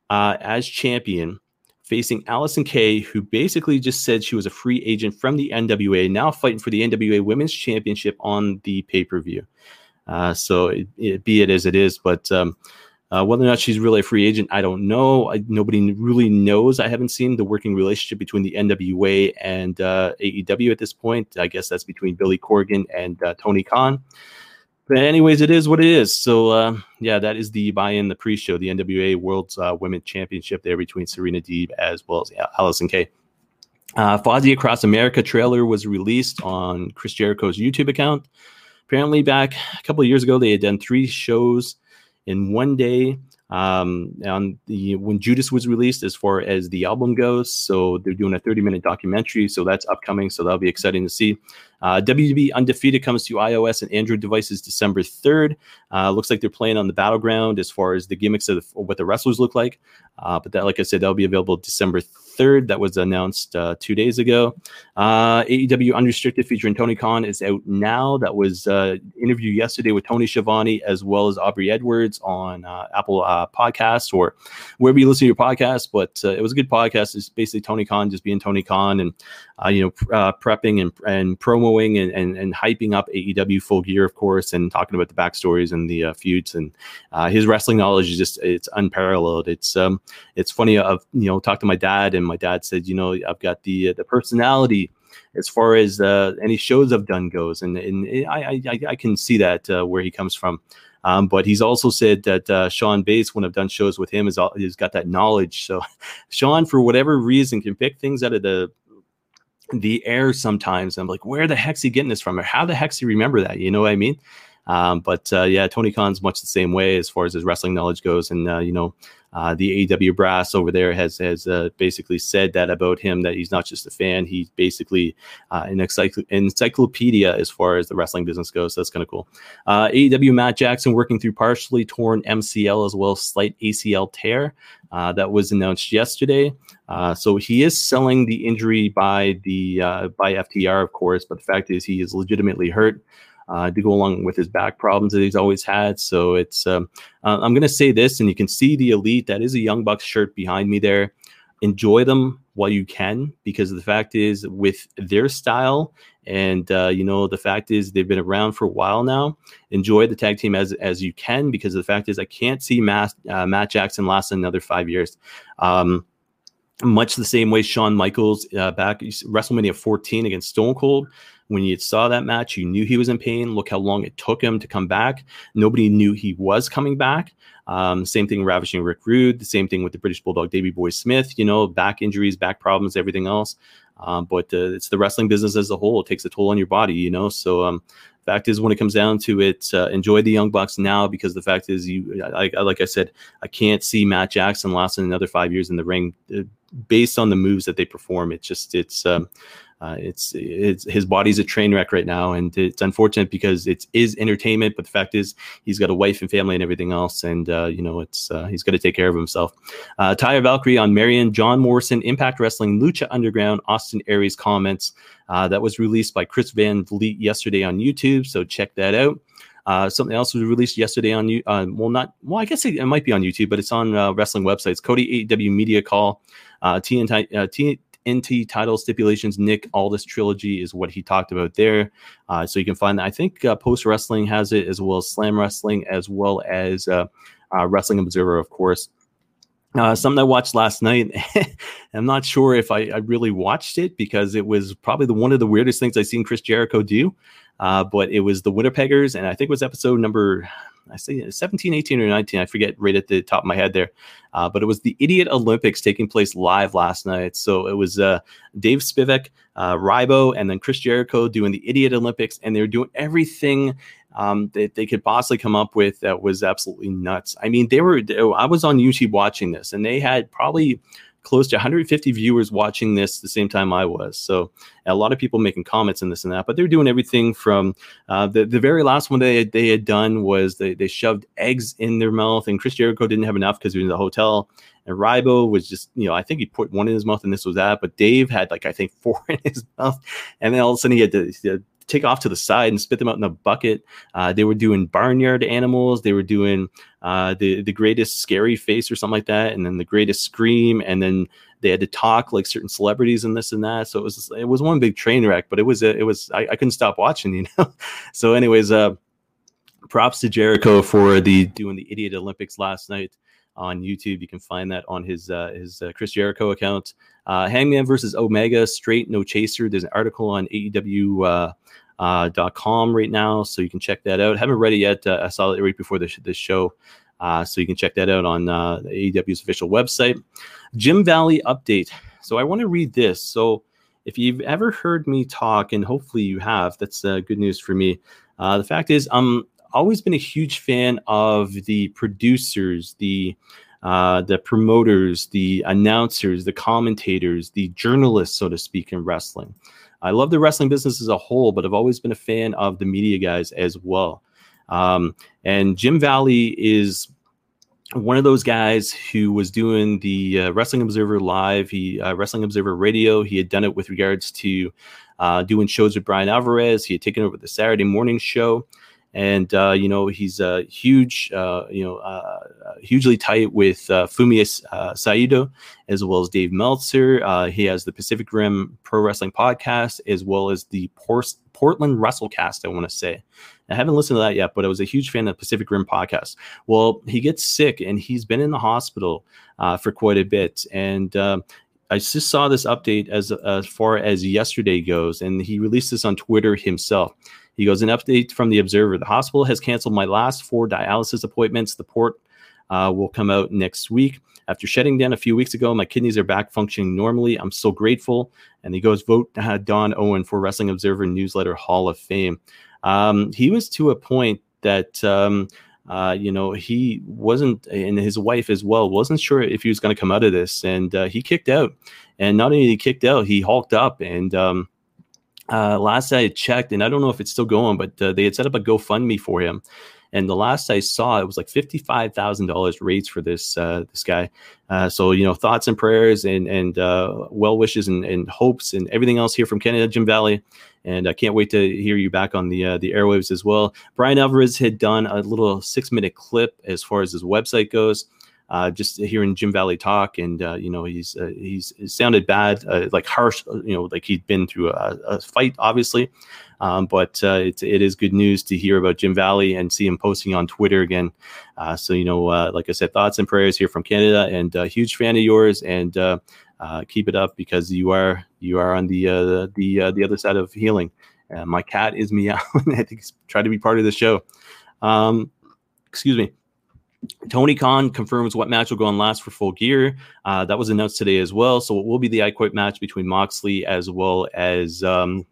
uh, as champion facing Allysin Kay, who basically just said she was a free agent from the NWA, now fighting for the NWA Women's Championship on the pay per view. Uh, so, it, it, be it as it is, but um, uh, whether or not she's really a free agent, I don't know. I, nobody really knows. I haven't seen the working relationship between the NWA and uh, AEW at this point. I guess that's between Billy Corgan and uh, Tony Khan. But anyways, it is what it is. So uh, yeah, that is the buy-in, the pre-show, the NWA World's uh, Women Championship there between Serena Deeb as well as Allysin Kay. Uh, Across America trailer was released on Chris Jericho's YouTube account. Apparently, back a couple of years ago, they had done three shows in one day um, on the when Judas was released, as far as the album goes. So they're doing a 30 minute documentary, so that's upcoming. So that'll be exciting to see. Uh, WWE Undefeated comes to iOS and Android devices December 3rd. Uh, looks like they're playing on the battleground as far as the gimmicks of the, what the wrestlers look like. Uh, but that, like I said, that'll be available December 3rd. That was announced uh, two days ago. Uh, AEW Unrestricted featuring Tony Khan is out now. That was uh, interview yesterday with Tony Schiavone as well as Aubrey Edwards on Apple Podcasts or wherever you listen to your podcast. But it was a good podcast. It's basically Tony Khan just being Tony Khan and you know prepping and and promoing and, and and hyping up AEW Full Gear, of course, and talking about the backstories and the uh, feuds and uh, his wrestling knowledge is just it's unparalleled. It's um it's funny. I've you know talked to my dad and my dad said you know I've got the uh, the personality as far as uh, any shows I've done goes, and, and I, I, I can see that uh, where he comes from. Um, but he's also said that uh, Sean Bates, when I've done shows with him, is all, he's got that knowledge. So Sean, for whatever reason, can pick things out of the the air sometimes. I'm like, where the heck's he getting this from? Or how the heck's he remember that? You know what I mean? Um, but uh, yeah, Tony Khan's much the same way as far as his wrestling knowledge goes. And, uh, you know, uh, the AW brass over there has has uh, basically said that about him that he's not just a fan; he's basically uh, an encycl- encyclopedia as far as the wrestling business goes. So that's kind of cool. Uh, AEW Matt Jackson working through partially torn MCL as well slight ACL tear. Uh, that was announced yesterday. Uh, so he is selling the injury by the by FTR, of course, but the fact is he is legitimately hurt uh, to go along with his back problems that he's always had. So it's um, uh, I'm going to say this, and you can see the elite. That is a Young Bucks shirt behind me there. Enjoy them while you can, because the fact is, with their style, and uh, you know, the fact is they've been around for a while now. Enjoy the tag team as as you can, because the fact is, I can't see Matt, uh, Matt Jackson last another five years. Um, much the same way Shawn Michaels uh, back WrestleMania 14 against Stone Cold when you saw that match, you knew he was in pain. Look how long it took him to come back. Nobody knew he was coming back. Um, same thing, ravishing Rick Rude. The same thing with the British Bulldog Davey Boy Smith. You know, back injuries, back problems, everything else. Um, but uh, it's the wrestling business as a whole. It takes a toll on your body, you know. So, um, fact is, when it comes down to it, uh, enjoy the Young Bucks now because the fact is, you, I, I, like I said, I can't see Matt Jackson lasting another five years in the ring uh, based on the moves that they perform. It's just, it's, um, uh, it's it's his body's a train wreck right now, and it's unfortunate because it is entertainment. But the fact is, he's got a wife and family and everything else, and uh, you know it's uh, he's got to take care of himself. Uh, Taya Valkyrie on Marion, John Morrison, Impact Wrestling, Lucha Underground, Austin Aries comments. Uh, that was released by Chris Van Vliet yesterday on YouTube, so check that out. Uh, something else was released yesterday on you. Uh, well, not well. I guess it, it, might be on YouTube, but it's on uh, wrestling websites. Cody AEW Media Call, TNT, uh, NT title stipulations. Nick Aldis trilogy is what he talked about there. Uh, so you can find that. I think uh, Post Wrestling has it as well as Slam Wrestling, as well as uh, uh Wrestling Observer, of course. Uh, something I watched last night. I'm not sure if I, I, really watched it because it was probably the one of the weirdest things I've seen Chris Jericho do. Uh, but it was the Winnipeggers, and I think it was episode number I say 17, 18, or 19. I forget right at the top of my head there. Uh, but it was the Idiot Olympics taking place live last night. So it was uh, Dave Spivak, uh, Rybo, and then Chris Jericho doing the Idiot Olympics, and they were doing everything um, that they could possibly come up with that was absolutely nuts. I mean, they were. I was on YouTube watching this, and they had probably close to 150 viewers watching this the same time I was. So a lot of people making comments and this and that, but they're doing everything from uh, the, the very last one they, they had done was they, they shoved eggs in their mouth and Chris Jericho didn't have enough because he was in the hotel. And Rybo was just, you know, I think he put one in his mouth and this was that, but Dave had like, I think four in his mouth. And then all of a sudden he had to, he had to take off to the side and spit them out in a bucket. Uh, they were doing barnyard animals. They were doing uh, the the greatest scary face or something like that, and then the greatest scream, and then they had to talk like certain celebrities and this and that. So it was it was one big train wreck, but it was it was I, I couldn't stop watching, you know. so, anyways, uh, props to Jericho for the doing the idiot Olympics last night on YouTube. You can find that on his uh, his uh, Chris Jericho account. Uh, Hangman versus Omega, straight no chaser. There's an article on AEW. Uh, uh, .com right now, so you can check that out. Haven't read it yet. Uh, I saw it right before this, this show, uh, so you can check that out on uh, AEW's official website. Jim Valley update. So I want to read this. So if you've ever heard me talk, and hopefully you have, that's good news for me. Uh, the fact is, I'm always been a huge fan of the producers, the uh, the promoters, the announcers, the commentators, the journalists, so to speak, in wrestling. I love the wrestling business as a whole, but I've always been a fan of the media guys as well. Um, and Jim Valley is one of those guys who was doing the uh, Wrestling Observer Live, he uh, Wrestling Observer Radio. He had done it with regards to uh, doing shows with Bryan Alvarez. He had taken over the Saturday morning show, and uh, you know he's a huge, uh, you know, uh, hugely tight with uh, Fumiya Saito as well as Dave Meltzer. he has the Pacific Rim Pro Wrestling podcast as well as the Portland WrestleCast. I want to say. I haven't listened to that yet, but I was a huge fan of the Pacific Rim podcast. Well, he gets sick and he's been in the hospital uh, for quite a bit. And I just saw this update as as far as yesterday goes, and he released this on Twitter himself. He goes, an update from the Observer: the hospital has canceled my last four dialysis appointments. The port uh, will come out next week. After shutting down a few weeks ago, my kidneys are back functioning normally. I'm so grateful. And he goes, vote uh, Don Owen for Wrestling Observer Newsletter Hall of Fame. Um, he was to a point that um, uh, you know he wasn't, and his wife as well wasn't sure if he was going to come out of this, and uh, he kicked out. And not only he kicked out, he hulked up. And um, uh, last I checked, and I don't know if it's still going, but uh, they had set up a GoFundMe for him. And the last I saw, it was like fifty-five thousand dollars raised for this uh, this guy. Uh, so you know, thoughts and prayers and and uh, well wishes and, and hopes and everything else here from Canada, Jim Valley. And I can't wait to hear you back on the uh, the airwaves as well. Bryan Alvarez had done a little six-minute clip as far as his website goes uh, just hearing Jim Valley talk, and uh, you know he's uh, he's sounded bad, uh, like harsh, uh, you know, like he'd been through a, a fight, obviously. Um, but uh, it's, it is good news to hear about Jim Valley and see him posting on Twitter again. so you know, like I said, thoughts and prayers here from Canada, and a huge fan of yours, and keep it up because you are you are on the the the other side of healing. And my cat is meowing. I think he's trying to be part of the show. Um, excuse me. Tony Khan confirms what match will go on last for full gear. Uh, that was announced today as well. So it will be the I Quit match between Moxley as well as um,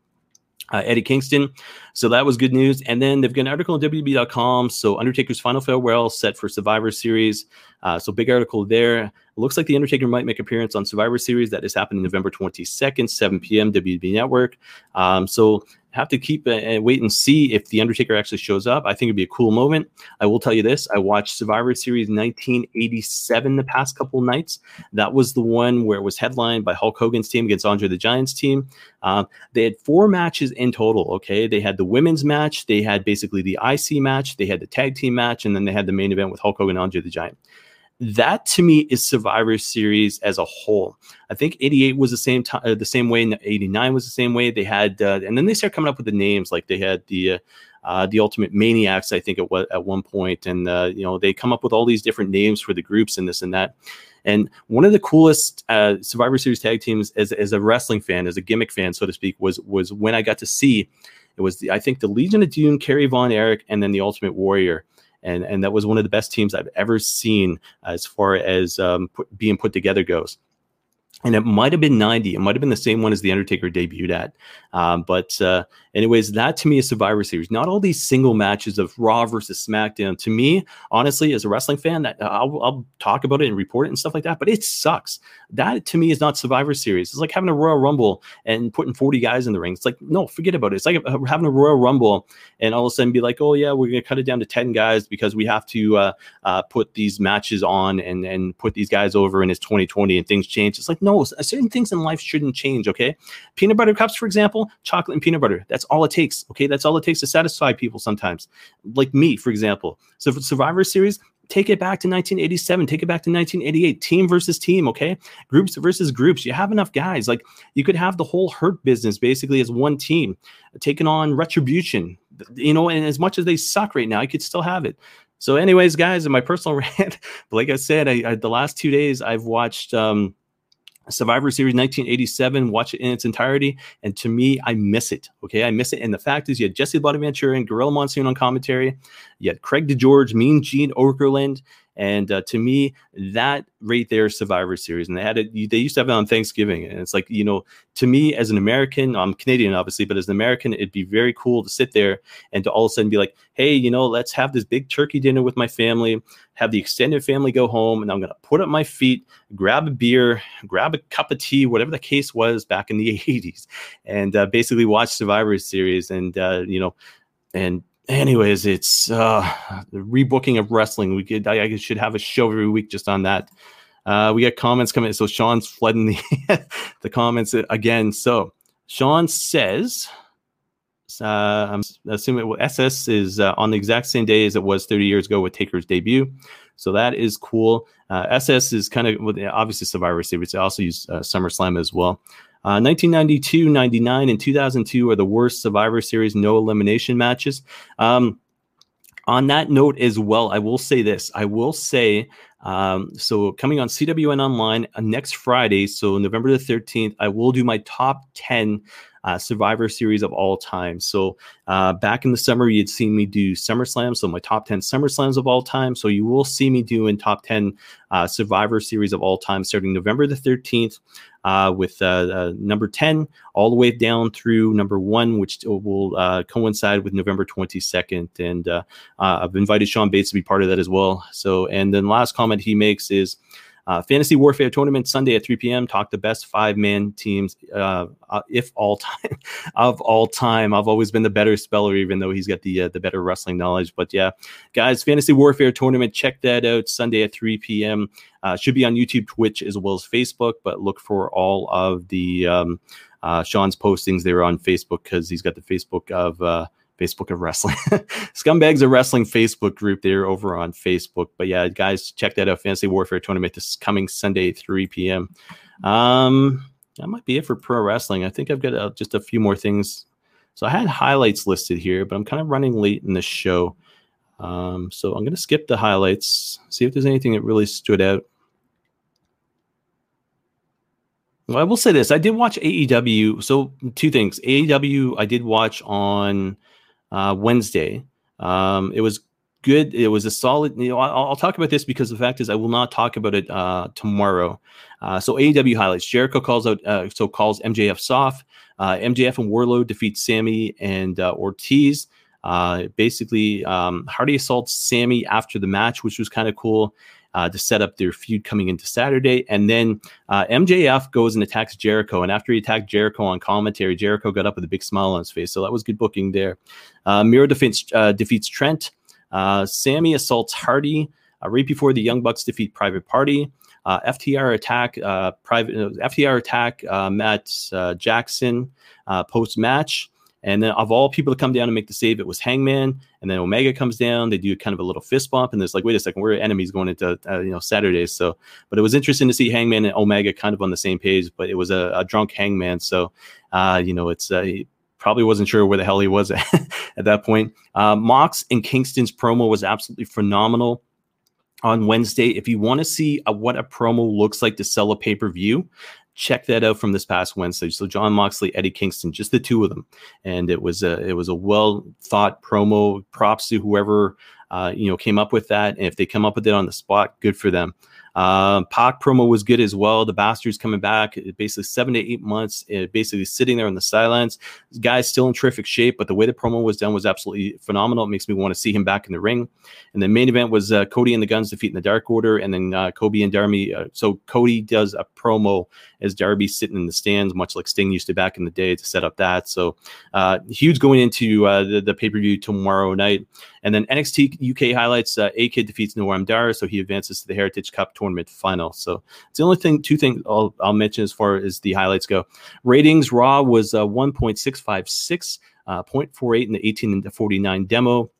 uh, Eddie Kingston. So that was good news. And then they've got an article on WB.com. So Undertaker's final farewell set for Survivor Series. Uh, so big article there. Looks like the Undertaker might make appearance on Survivor Series. That is happening November 22nd, 7 p.m. WWE Network. Um, so have to keep and wait and see if the Undertaker actually shows up. I think it'd be a cool moment. I will tell you this: I watched Survivor Series 1987 the past couple nights. That was the one where it was headlined by Hulk Hogan's team against Andre the Giant's team. Uh, they had four matches in total. Okay, they had the women's match, they had basically the IC match, they had the tag team match, and then they had the main event with Hulk Hogan and Andre the Giant that to me is Survivor Series as a whole. I think 88 was the same time, uh, the same way, and 89 was the same way. They had, uh, and then they start coming up with the names like they had the. Uh, uh, the Ultimate Maniacs, I think, at, at one point, and uh, you know they come up with all these different names for the groups and this and that. And one of the coolest uh, Survivor Series tag teams, as, as a wrestling fan, as a gimmick fan, so to speak, was was when I got to see it was the, I think the Legion of Doom, Kerry Von Erich, and then the Ultimate Warrior and and that was one of the best teams I've ever seen as far as um, put, being put together goes and it might have been 90 it might have been the same one as the undertaker debuted at. Um, but uh, anyways that to me is survivor series. Not all these single matches of raw versus smackdown. To me honestly as a wrestling fan that I'll, I'll, talk about it and report it and stuff like that but it sucks. That to me is not survivor series. It's like having a royal rumble and putting 40 guys in the ring. It's like no forget about it. It's like having a royal rumble and all of a sudden be like oh yeah we're gonna cut it down to 10 guys because we have to uh, uh, put these matches on and and put these guys over and it's 2020 and things change. It's like no certain things in life shouldn't change. Okay. Peanut butter cups, for example, chocolate and peanut butter. That's all it takes. Okay. That's all it takes to satisfy people sometimes. Like me, for example. So for Survivor Series, take it back to 1987 take it back to 1988 team versus team okay groups versus groups you have enough guys like you could have the whole hurt business basically as one team taking on retribution you know and as much as they suck right now you could still have it so anyways guys in my personal rant like i said I, I, the last two days i've watched um Survivor Series 1987, watch it in its entirety. And to me, I miss it. Okay. I miss it. And the fact is, you had Jesse Bonaventura and Gorilla Monsoon on commentary. You had Craig DeGeorge, Mean Gene Okerlund. And uh, to me, that right there, Survivor Series, and they had it. They used to have it on Thanksgiving, and it's like you know, to me as an American, I'm Canadian obviously, but as an American, it'd be very cool to sit there and to all of a sudden be like, hey, you know, let's have this big turkey dinner with my family, have the extended family go home, and I'm gonna put up my feet, grab a beer, grab a cup of tea, whatever the case was back in the 80s, and uh, basically watch Survivor Series, and uh, you know, and anyways, it's uh, the rebooking of wrestling. We could I, I should have a show every week just on that. Uh, we got comments coming. So Sean's flooding the the comments again. So Sean says, uh, I'm assuming SS is uh, on the exact same day as it was 30 years ago with Taker's debut. So that is cool. Uh, SS is kind of well, obviously Survivor Series. They also use uh, SummerSlam as well. 1992, uh, 99, and 2002 are the worst Survivor Series no elimination matches. Um, on that note as well, I will say this. I will say, um, so coming on CWN Online uh, next Friday, so November the 13th, I will do my top 10 uh, Survivor Series of all time. So uh, back in the summer, you'd seen me do SummerSlam, so my top 10 SummerSlams of all time. So you will see me doing top 10 uh, Survivor Series of all time starting November the 13th uh, with uh, uh, number 10 all the way down through number one, which will uh, coincide with November 22nd. And I've invited Sean Bates to be part of that as well. So, and then last comment he makes is, uh, Fantasy Warfare Tournament Sunday at 3 p.m. Talk the best five man teams, uh, uh, if all time, of all time. I've always been the better speller, even though he's got the uh, the better wrestling knowledge. But yeah, guys, Fantasy Warfare Tournament, check that out Sunday at 3 p.m. Uh, should be on YouTube, Twitch, as well as Facebook. But look for all of the um, uh, Sean's postings there on Facebook because he's got the Facebook of Facebook of Wrestling. Scumbags of Wrestling Facebook group there over on Facebook. But yeah, guys, check that out. Fantasy Warfare Tournament this coming Sunday, 3 p.m. Um, that might be it for pro wrestling. I think I've got uh, just a few more things. So I had highlights listed here, but I'm kind of running late in the show. Um, so I'm going to skip the highlights, see if there's anything that really stood out. Well, I will say this: I did watch AEW. So two things: AEW, I did watch on uh, Wednesday. Um, it was good. It was a solid. You know, I'll, I'll, talk about this because the fact is, I will not talk about it uh, tomorrow. Uh, so AEW highlights: Jericho calls out, uh, so calls MJF soft. Uh, MJF and Wardlow defeat Sammy and uh, Ortiz. basically, um, Hardy assaults Sammy after the match, which was kind of cool uh, to set up their feud coming into Saturday. And then uh, MJF goes and attacks Jericho. And after he attacked Jericho on commentary, Jericho got up with a big smile on his face. So that was good booking there. Uh, Miro defeats, uh, defeats Trent. Uh, Sammy assaults Hardy uh, right before the Young Bucks defeat Private Party. Uh, FTR attack, uh, private FTR attack Matt Jackson post match. And then of all people to come down and make the save, it was Hangman. And then Omega comes down. They do kind of a little fist bump, and there's like, wait a second, we're enemies going into uh, you know Saturdays. So, but it was interesting to see Hangman and Omega kind of on the same page. But it was a, a drunk Hangman, so uh, you know it's. Uh, probably wasn't sure where the hell he was at, at that point. Uh, Mox and Kingston's promo was absolutely phenomenal on Wednesday. If you want to see a, what a promo looks like to sell a pay per view, check that out from this past Wednesday. So John Moxley, Eddie Kingston, just the two of them, and it was a it was a well thought promo. Props to whoever uh, you know came up with that. And if they come up with it on the spot, good for them. Uh, Pac promo was good as well. The Bastards coming back, basically seven to eight months, uh, basically sitting there on the sidelines. This guy's still in terrific shape, but the way the promo was done was absolutely phenomenal. It makes me want to see him back in the ring. And the main event was uh, Cody and the Guns defeating the Dark Order, and then uh, Cody and Darby. Uh, so Cody does a promo as Darby sitting in the stands, much like Sting used to back in the day to set up that. So uh, huge going into uh, the, the pay per view tomorrow night. And then NXT UK highlights uh, A Kid defeats Noam Dar, so he advances to the Heritage Cup tournament final. So it's the only thing, two things I'll, I'll mention as far as the highlights go. Ratings Raw was uh, 1.656, uh, 0.48 in the 18 to 49 demo.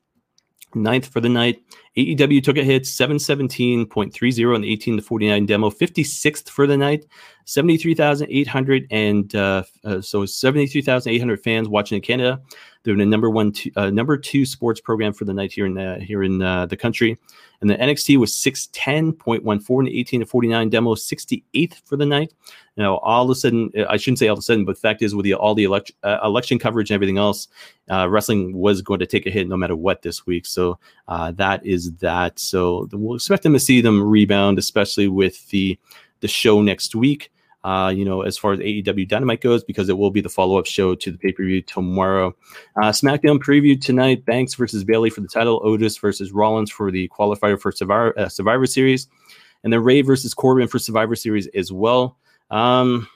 Ninth for the night. AEW took a hit, 717.30 in the 18 to 49 demo, 56th for the night, 73,800 and uh, uh, so 73,800 fans watching in Canada. They're the number one, two, uh, number two sports program for the night here in the, here in uh, the country. And the NXT was 610.14 and 18 to 49 demo, 68th for the night. Now, all of a sudden, uh, I shouldn't say all of a sudden, but fact is, with the, all the uh, election coverage and everything else, uh, wrestling was going to take a hit no matter what this week. So that is that. So we'll expect them to see them rebound, especially with the the show next week uh, you know, as far as AEW Dynamite goes, because it will be the follow up show to the pay per view tomorrow. Uh, SmackDown preview tonight Banks versus Bayley for the title, Otis versus Rollins for the qualifier for Survivor, uh, Survivor Series, and then Rey versus Corbin for Survivor Series as well. Um,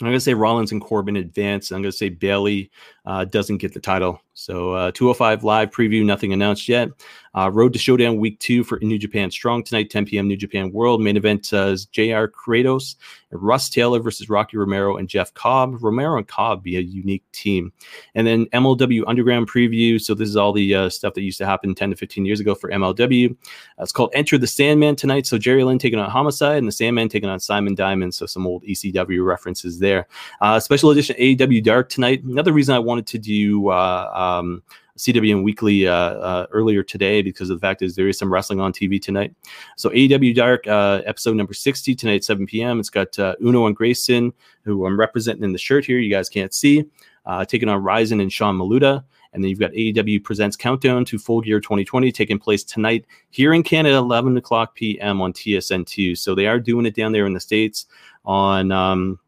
I'm going to say Rollins and Corbin advance. I'm going to say Bayley uh, doesn't get the title. So uh, 205 live preview, nothing announced yet. Uh, Road to Showdown week two for New Japan Strong tonight, 10 p.m. New Japan World. Main event uh, is JR Kratos, and Russ Taylor versus Rocky Romero and Jeff Cobb. Romero and Cobb be a unique team. And then MLW Underground preview. So this is all the uh, stuff that used to happen 10 to 15 years ago for MLW. Uh, it's called Enter the Sandman tonight. So Jerry Lynn taking on Homicide and the Sandman taking on Simon Diamond. So some old ECW references there. Uh, special edition AEW Dark tonight. Another reason I wanted to do uh, um, CWN Weekly uh, uh, earlier today because of the fact is there is some wrestling on TV tonight. So AEW Dark uh, episode number 60 tonight at 7 p.m. It's got uh, Uno and Grayson, who I'm representing in the shirt here. You guys can't see. Uh, taking on Ryzen and Sean Maluta. And then you've got AEW Presents Countdown to Full Gear 2020 taking place tonight here in Canada, 11 o'clock p.m. on TSN2. So they are doing it down there in the States on um,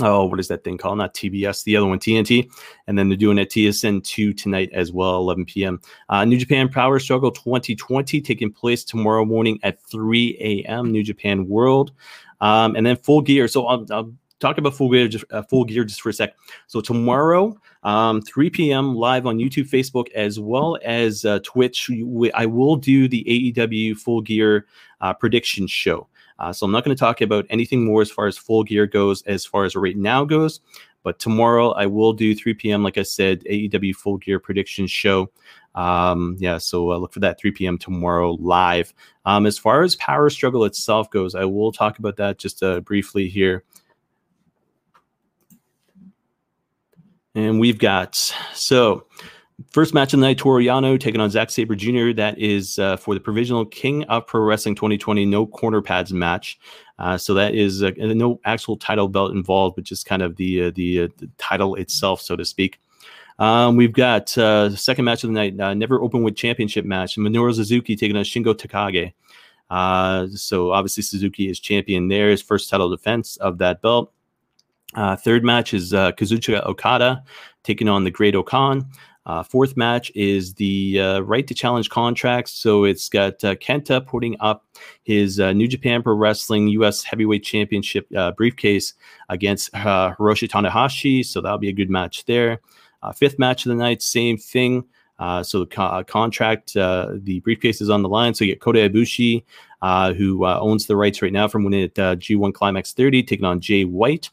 oh, what is that thing called? Not TBS, the other one, TNT. And then they're doing it TSN 2 tonight as well, 11 p.m. Uh, New Japan Power Struggle 2020 taking place tomorrow morning at 3 a.m. New Japan World. Um, and then Full Gear. So I'll, I'll talk about Full Gear, just, uh, Full Gear just for a sec. So tomorrow, um, 3 p.m. live on YouTube, Facebook, as well as uh, Twitch, I will do the AEW Full Gear uh, prediction show. Uh, so I'm not going to talk about anything more as far as full gear goes, as far as right now goes. But tomorrow I will do 3 p.m. Like I said, AEW Full Gear Prediction Show. Um, yeah, so uh, look for that 3 p.m. tomorrow live. Um, as far as Power Struggle itself goes, I will talk about that just uh, briefly here. And we've got so First match of the night, Toru Yano taking on Zack Sabre Jr. That is uh, for the provisional King of Pro Wrestling 2020 no corner pads match. Uh, so that is uh, no actual title belt involved, but just kind of the uh, the, uh, the, title itself, so to speak. Um, we've got uh, second match of the night, NEVER Openweight Championship match. Minoru Suzuki taking on Shingo Takagi. so obviously Suzuki is champion there, his first title defense of that belt. third match is Kazuchika Okada taking on the Great-O-Khan. Uh, fourth match is the uh, right to challenge contracts. So it's got uh, Kenta putting up his uh, New Japan Pro Wrestling U.S. Heavyweight Championship uh, briefcase against uh, Hiroshi Tanahashi. So that'll be a good match there. fifth match of the night, same thing. so the co- contract, the briefcase is on the line. So you get Kota Ibushi, who owns the rights right now from winning at G1 Climax 30, taking on Jay White.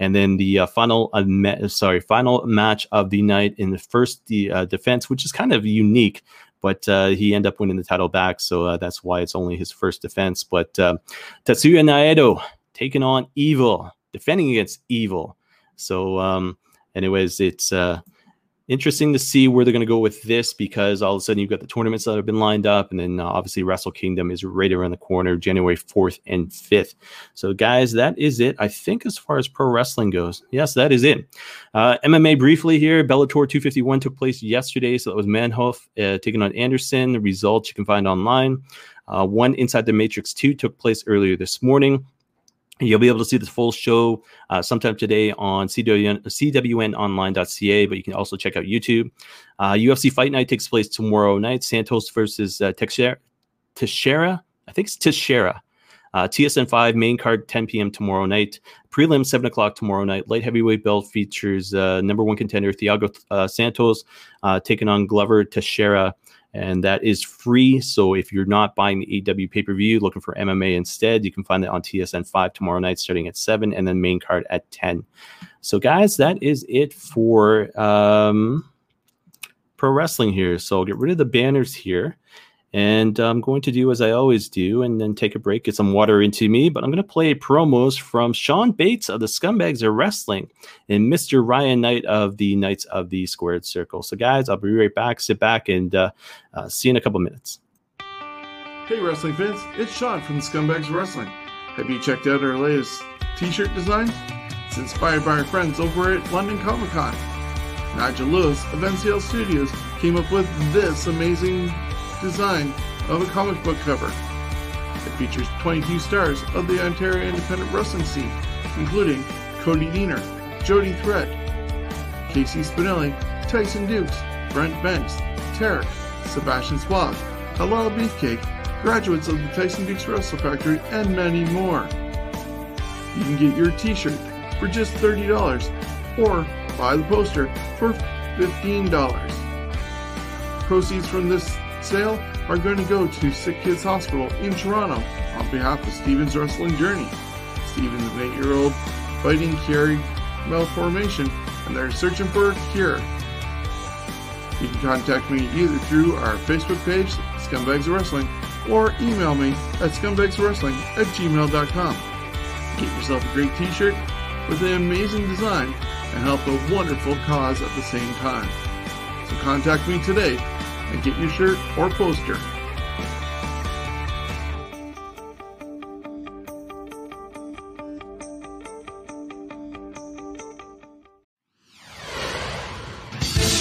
And then the uh, final, uh, sorry, final match of the night in the first the, uh, defense, which is kind of unique, but uh, he ended up winning the title back, so uh, that's why it's only his first defense. But uh, Tetsuya Naito taking on Evil, defending against Evil. So, um, anyways, it's interesting to see where they're going to go with this because all of a sudden you've got the tournaments that have been lined up, and then uh, obviously Wrestle Kingdom is right around the corner, January 4th and 5th. So, guys, that is it. I think as far as pro wrestling goes, yes, that is it. Uh, MMA briefly here Bellator 251 took place yesterday. So that was Manhoef uh, taking on Anderson. The results you can find online. Uh, one Inside the Matrix 2 took place earlier this morning. You'll be able to see the full show uh, sometime today on CWN, CWNonline.ca, but you can also check out YouTube. Uh, UFC Fight Night takes place tomorrow night. Santos versus uh, Teixeira. I think it's Teixeira. Uh, TSN 5 main card 10 p.m. tomorrow night. Prelim 7 o'clock tomorrow night. Light heavyweight belt features uh, number one contender Thiago uh, Santos uh, taking on Glover Teixeira and that is free. So if you're not buying the AEW pay per view, looking for MMA instead, you can find that on TSN 5 tomorrow night starting at 7 and then main card at 10. So, guys, that is it for um, pro wrestling here. So, I'll get rid of the banners here. And I'm going to do as I always do and then take a break, get some water into me. But I'm going to play promos from Sean Bates of the Scumbags of Wrestling and Mr. Ryan Knight of the Knights of the Squared Circle. So, guys, I'll be right back. Sit back and uh, uh, see you in a couple minutes. Hey, wrestling fans, it's Sean from the Scumbags of Wrestling. Have you checked out our latest t shirt design? It's inspired by our friends over at London Comic Con. Nigel Lewis of NCL Studios came up with this amazing design of a comic book cover. It features 22 stars of the Ontario independent wrestling scene, including Cody Deaner, Jody Threat, Casey Spinelli, Tyson Dukes, Brent Banks, Tarek, Sebastian Suave, Halal Beefcake, graduates of the Tyson Dukes Wrestle Factory, and many more. You can get your t-shirt for just $30 or buy the poster for $15. Proceeds from this sale are going to go to Sick Kids Hospital in Toronto on behalf of Steven's Wrestling Journey. Steven's an 8 year old fighting Chiari malformation and they're searching for a cure. You can contact me either through our Facebook page, Scumbags Wrestling, or email me at scumbagswrestling at gmail.com. Get yourself a great t shirt with an amazing design and help a wonderful cause at the same time. So contact me today and get your shirt or poster.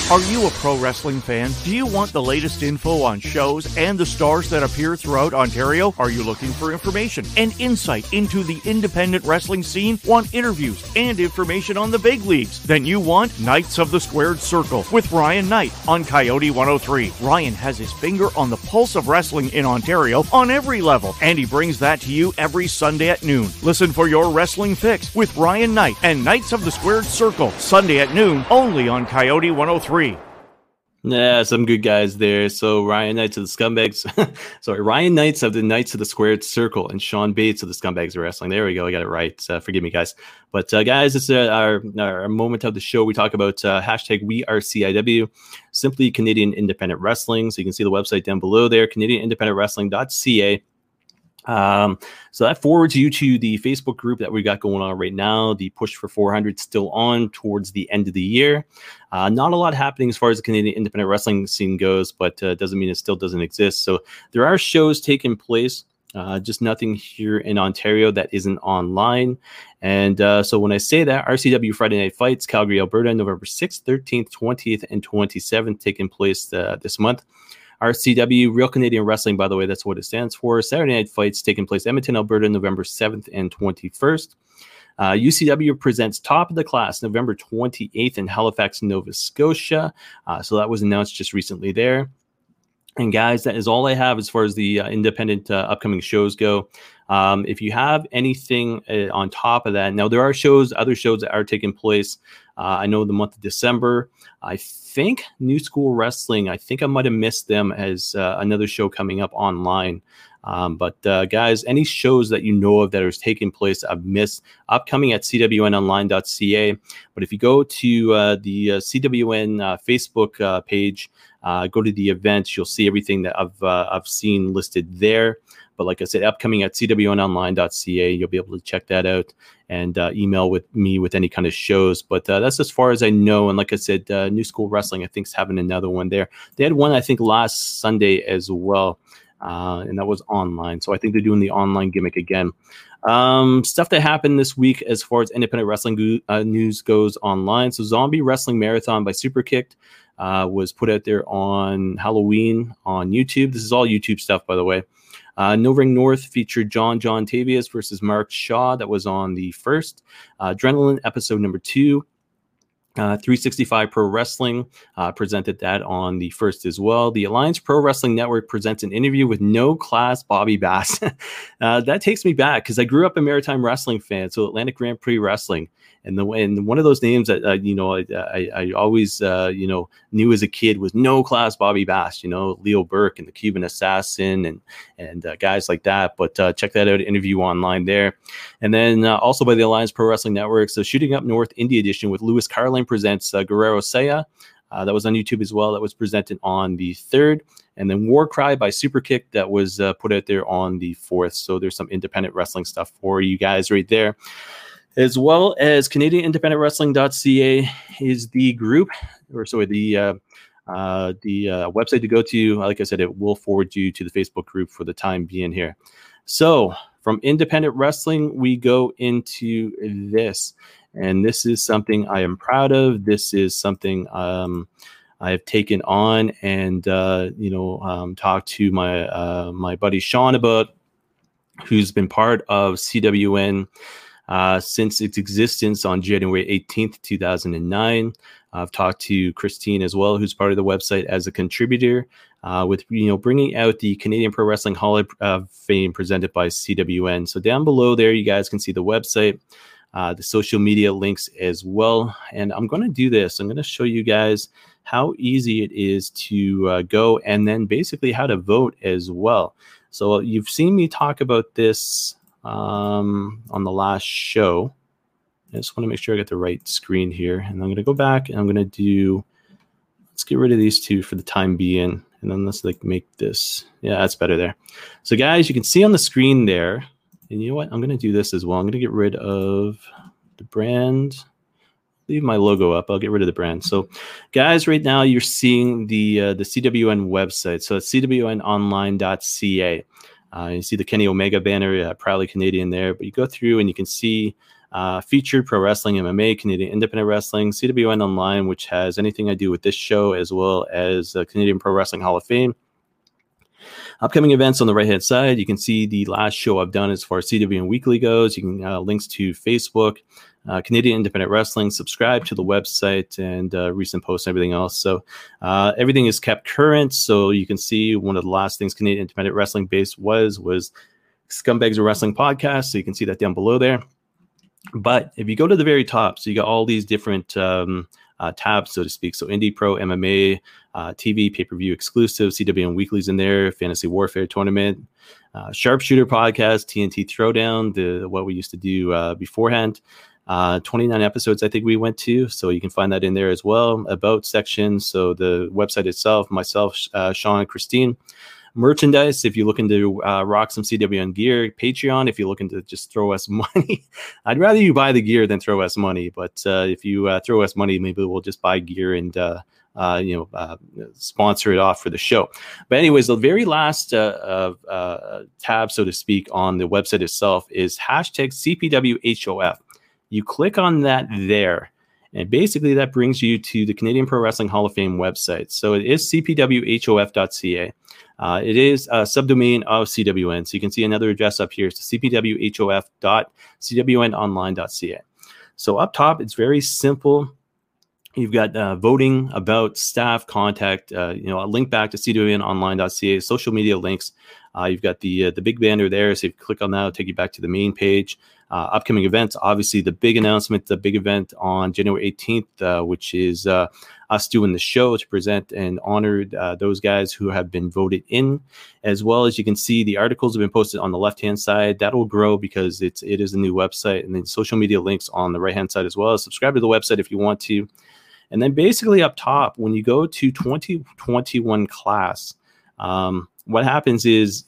Are you a pro wrestling fan? Do you want the latest info on shows and the stars that appear throughout Ontario? Are you looking for information and insight into the independent wrestling scene? Want interviews and information on the big leagues? Then you want Knights of the Squared Circle with Ryan Knight on Coyote 103. Ryan has his finger on the pulse of wrestling in Ontario on every level, and he brings that to you every Sunday at noon. Listen for your wrestling fix with Ryan Knight and Knights of the Squared Circle, Sunday at noon, only on Coyote 103. Yeah, some good guys there. So Ryan Knights of the Scumbags, sorry, Ryan Knights of the Knights of the Squared Circle, and Sean Bates of the Scumbags of Wrestling. There we go. I got it right. Uh, forgive me, guys. But uh, guys, it's uh, our our moment of the show. We talk about uh, hashtag We Are CIW, simply Canadian Independent Wrestling. So you can see the website down below there, CanadianIndependentWrestling.ca. Um, so that forwards you to the Facebook group that we got going on right now. The push for 400 still on towards the end of the year. Uh, not a lot happening as far as the Canadian independent wrestling scene goes, but uh, doesn't mean it still doesn't exist. So there are shows taking place. Uh, just nothing here in Ontario that isn't online. And uh, so when I say that, RCW Friday Night Fights, Calgary, Alberta, November 6th, 13th, 20th, and 27th, taking place uh, this month. RCW, Real Canadian Wrestling, by the way, that's what it stands for. Saturday Night Fights taking place Edmonton, Alberta, November 7th and 21st. Uh, UCW presents Top of the Class November 28th in Halifax, Nova Scotia. Uh, so that was announced just recently there. And guys, that is all I have as far as the uh, independent uh, upcoming shows go. Um, if you have anything uh, on top of that, now there are shows, other shows that are taking place. Uh, I know the month of December. I think New School Wrestling. I think I might have missed them as uh, another show coming up online. Um, but uh, guys, any shows that you know of that are taking place, I've missed upcoming at cwnonline.ca. But if you go to uh, the uh, CWN uh, Facebook uh, page, go to the events, you'll see everything that I've I've seen listed there. But like I said, upcoming at cwnonline.ca, you'll be able to check that out and uh, email with me with any kind of shows. But uh, that's as far as I know. And like I said, uh, New School Wrestling, I think, is having another one there. They had one, I think, last Sunday as well. Uh, and that was online. So I think they're doing the online gimmick again. Um, stuff that happened this week as far as independent wrestling go- uh, news goes online. So Zombie Wrestling Marathon by Superkicked uh, was put out there on Halloween on YouTube. This is all YouTube stuff, by the way. Uh, no Ring North featured John John Tavius versus Mark Shaw. That was on the first. Uh, Adrenaline episode number two. Uh, 365 Pro Wrestling uh, presented that on the first as well. The Alliance Pro Wrestling Network presents an interview with no class Bobby Bass. uh, that takes me back because I grew up a maritime wrestling fan, so Atlantic Grand Prix Wrestling and the and one of those names that uh, you know I, I, I always uh, you know knew as a kid was no class Bobby Bass, you know Leo Burke and the Cuban Assassin and and uh, guys like that. But uh, check that out, interview online there, and then uh, also by the Alliance Pro Wrestling Network. So shooting up north Indie Edition with Louis Carlin presents uh, Guerrero Saya. That was on YouTube as well. That was presented on the third, and then War Cry by Superkick that was uh, put out there on the fourth. So there's some independent wrestling stuff for you guys right there, as well as Canadian Independent Wrestling.ca is the group, or sorry, the uh, uh, the uh, website to go to. Like I said, it will forward you to the Facebook group for the time being here. So from independent wrestling, we go into this. And this is something I am proud of. This is something um, I've taken on and, uh, you know, um, talked to my, uh, my buddy Sean about, who's been part of CWN uh, since its existence on January 18th, 2009. I've talked to Christine as well, who's part of the website as a contributor, uh, with you know bringing out the Canadian Pro Wrestling Hall of Fame presented by CWN. So down below there, you guys can see the website uh, the social media links as well. And I'm going to do this. I'm going to show you guys how easy it is to uh, go and then basically how to vote as well. So you've seen me talk about this um, on the last show. I just want to make sure I get the right screen here. And I'm going to go back and I'm going to do, let's get rid of these two for the time being. And then let's like make this, yeah, that's better there. So guys, you can see on the screen there, and you know what? I'm going to do this as well. I'm going to get rid of the brand. Leave my logo up. I'll get rid of the brand. So, guys, right now you're seeing the uh, the CWN website. So it's cwnonline.ca. Uh, you see the Kenny Omega banner, uh, proudly Canadian there. But you go through and you can see uh, featured pro wrestling, MMA, Canadian independent wrestling, CWN Online, which has anything I do with this show, as well as uh, Canadian Pro Wrestling Hall of Fame. Upcoming events on the right hand side, you can see the last show I've done as far as CWN Weekly goes. You can uh, links to Facebook, uh, Canadian Independent Wrestling, subscribe to the website, and uh, recent posts and everything else. So uh, everything is kept current. So you can see one of the last things Canadian Independent Wrestling based was was Scumbags of Wrestling podcast. So you can see that down below there. But if you go to the very top, so you got all these different um, uh, tabs, so to speak. So Indie Pro, MMA, uh, TV, pay per view exclusive, CWN Weeklies in there, Fantasy Warfare Tournament, uh, Sharpshooter Podcast, TNT Throwdown, the what we used to do uh, beforehand. Uh, 29 episodes, I think we went to. So you can find that in there as well. About section. So the website itself, myself, uh, Sean, and Christine merchandise if you're looking to uh, rock some CWN gear, Patreon if you're looking to just throw us money. I'd rather you buy the gear than throw us money, but uh, if you uh, throw us money, maybe we'll just buy gear and uh, uh, you know uh, sponsor it off for the show. But anyways, the very last tab, so to speak, on the website itself is hashtag CPWHOF. You click on that there. And basically, that brings you to the Canadian Pro Wrestling Hall of Fame website. So it is cpwhof.ca. Uh, it is a subdomain of CWN. So you can see another address up here. It's cpwhof.cwnonline.ca. So up top, it's very simple. You've got uh, voting about staff contact, uh, you know, a link back to cwnonline.ca, social media links. Uh, you've got the uh, the big banner there. So if you click on that, it'll take you back to the main page. Uh, upcoming events, obviously the big announcement, the big event on January 18th, uh, which is uh, us doing the show to present and honor uh, those guys who have been voted in, as well as you can see the articles have been posted on the left hand side. That will grow because it's it is a new website, and then social media links on the right hand side as well. Subscribe to the website if you want to. And then basically up top, when you go to 2021 class, um, what happens is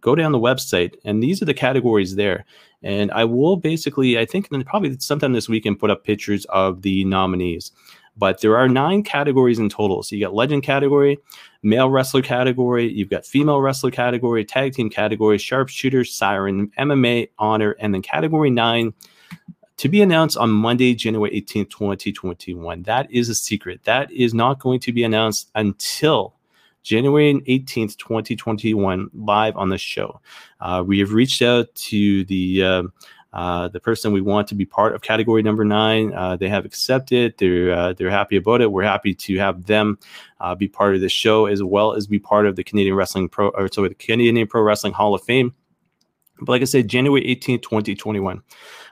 go down the website, and these are the categories there. And I will basically, I think probably sometime this weekend, put up pictures of the nominees. But there are nine categories in total. So you got legend category, male wrestler category, you've got female wrestler category, tag team category, sharpshooter, siren, MMA, honor, and then category nine to be announced on Monday, January 18th, 2021. That is a secret. That is not going to be announced until January 18th, 2021, live on the show. Uh, we have reached out to the uh, uh, the person we want to be part of category number nine. Uh, they have accepted. They're uh, they're happy about it. We're happy to have them uh, be part of the show as well as be part of the Canadian Wrestling Pro or sorry, the Canadian Pro Wrestling Hall of Fame. But like I said, January 18th, 2021.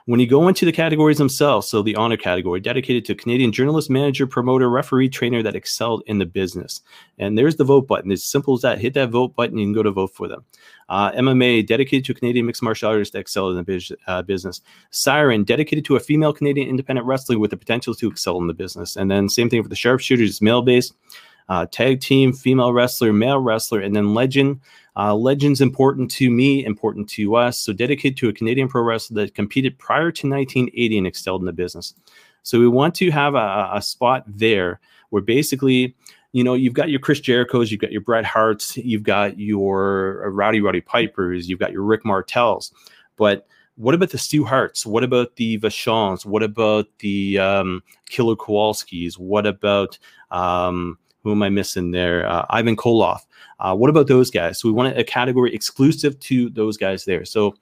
When you go into the categories themselves, so the honor category, dedicated to Canadian journalist, manager, promoter, referee, trainer that excelled in the business. And there's the vote button. It's simple as that. Hit that vote button, you can go to vote for them. Uh, MMA, dedicated to Canadian mixed martial artists that excelled in the biz, uh, business. Siren, dedicated to a female Canadian independent wrestler with the potential to excel in the business. And then same thing for the sharpshooters, male based. Uh, tag team, female wrestler, male wrestler, and then legend. Uh, legend's important to me, important to us. So dedicated to a Canadian pro wrestler that competed prior to 1980 and excelled in the business. So we want to have a, a spot there where basically you know, you've got your Chris Jericho's, you've got your Bret Harts, you've got your Rowdy Roddy Pipers, you've got your Rick Martels. But what about the Stu Harts? What about the Vachons? What about the um, Killer Kowalskis? What about um, who am I missing there? Uh, Ivan Koloff. Uh, what about those guys? So we want a category exclusive to those guys there. So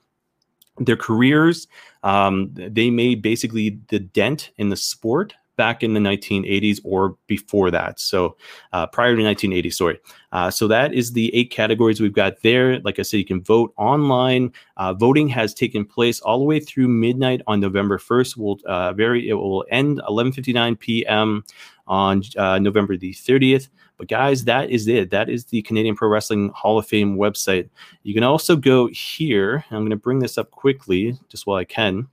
their careers, um, they made basically the dent in the sport back in the 1980s or before that. So uh, prior to 1980, sorry. Uh, so that is the eight categories we've got there. Like I said, you can vote online. Uh, voting has taken place all the way through midnight on November 1st. Will uh, very it will end 11:59 p.m. on uh, November the 30th. But guys, that is it. That is the Canadian Pro Wrestling Hall of Fame website. You can also go here. I'm going to bring this up quickly, just while I can.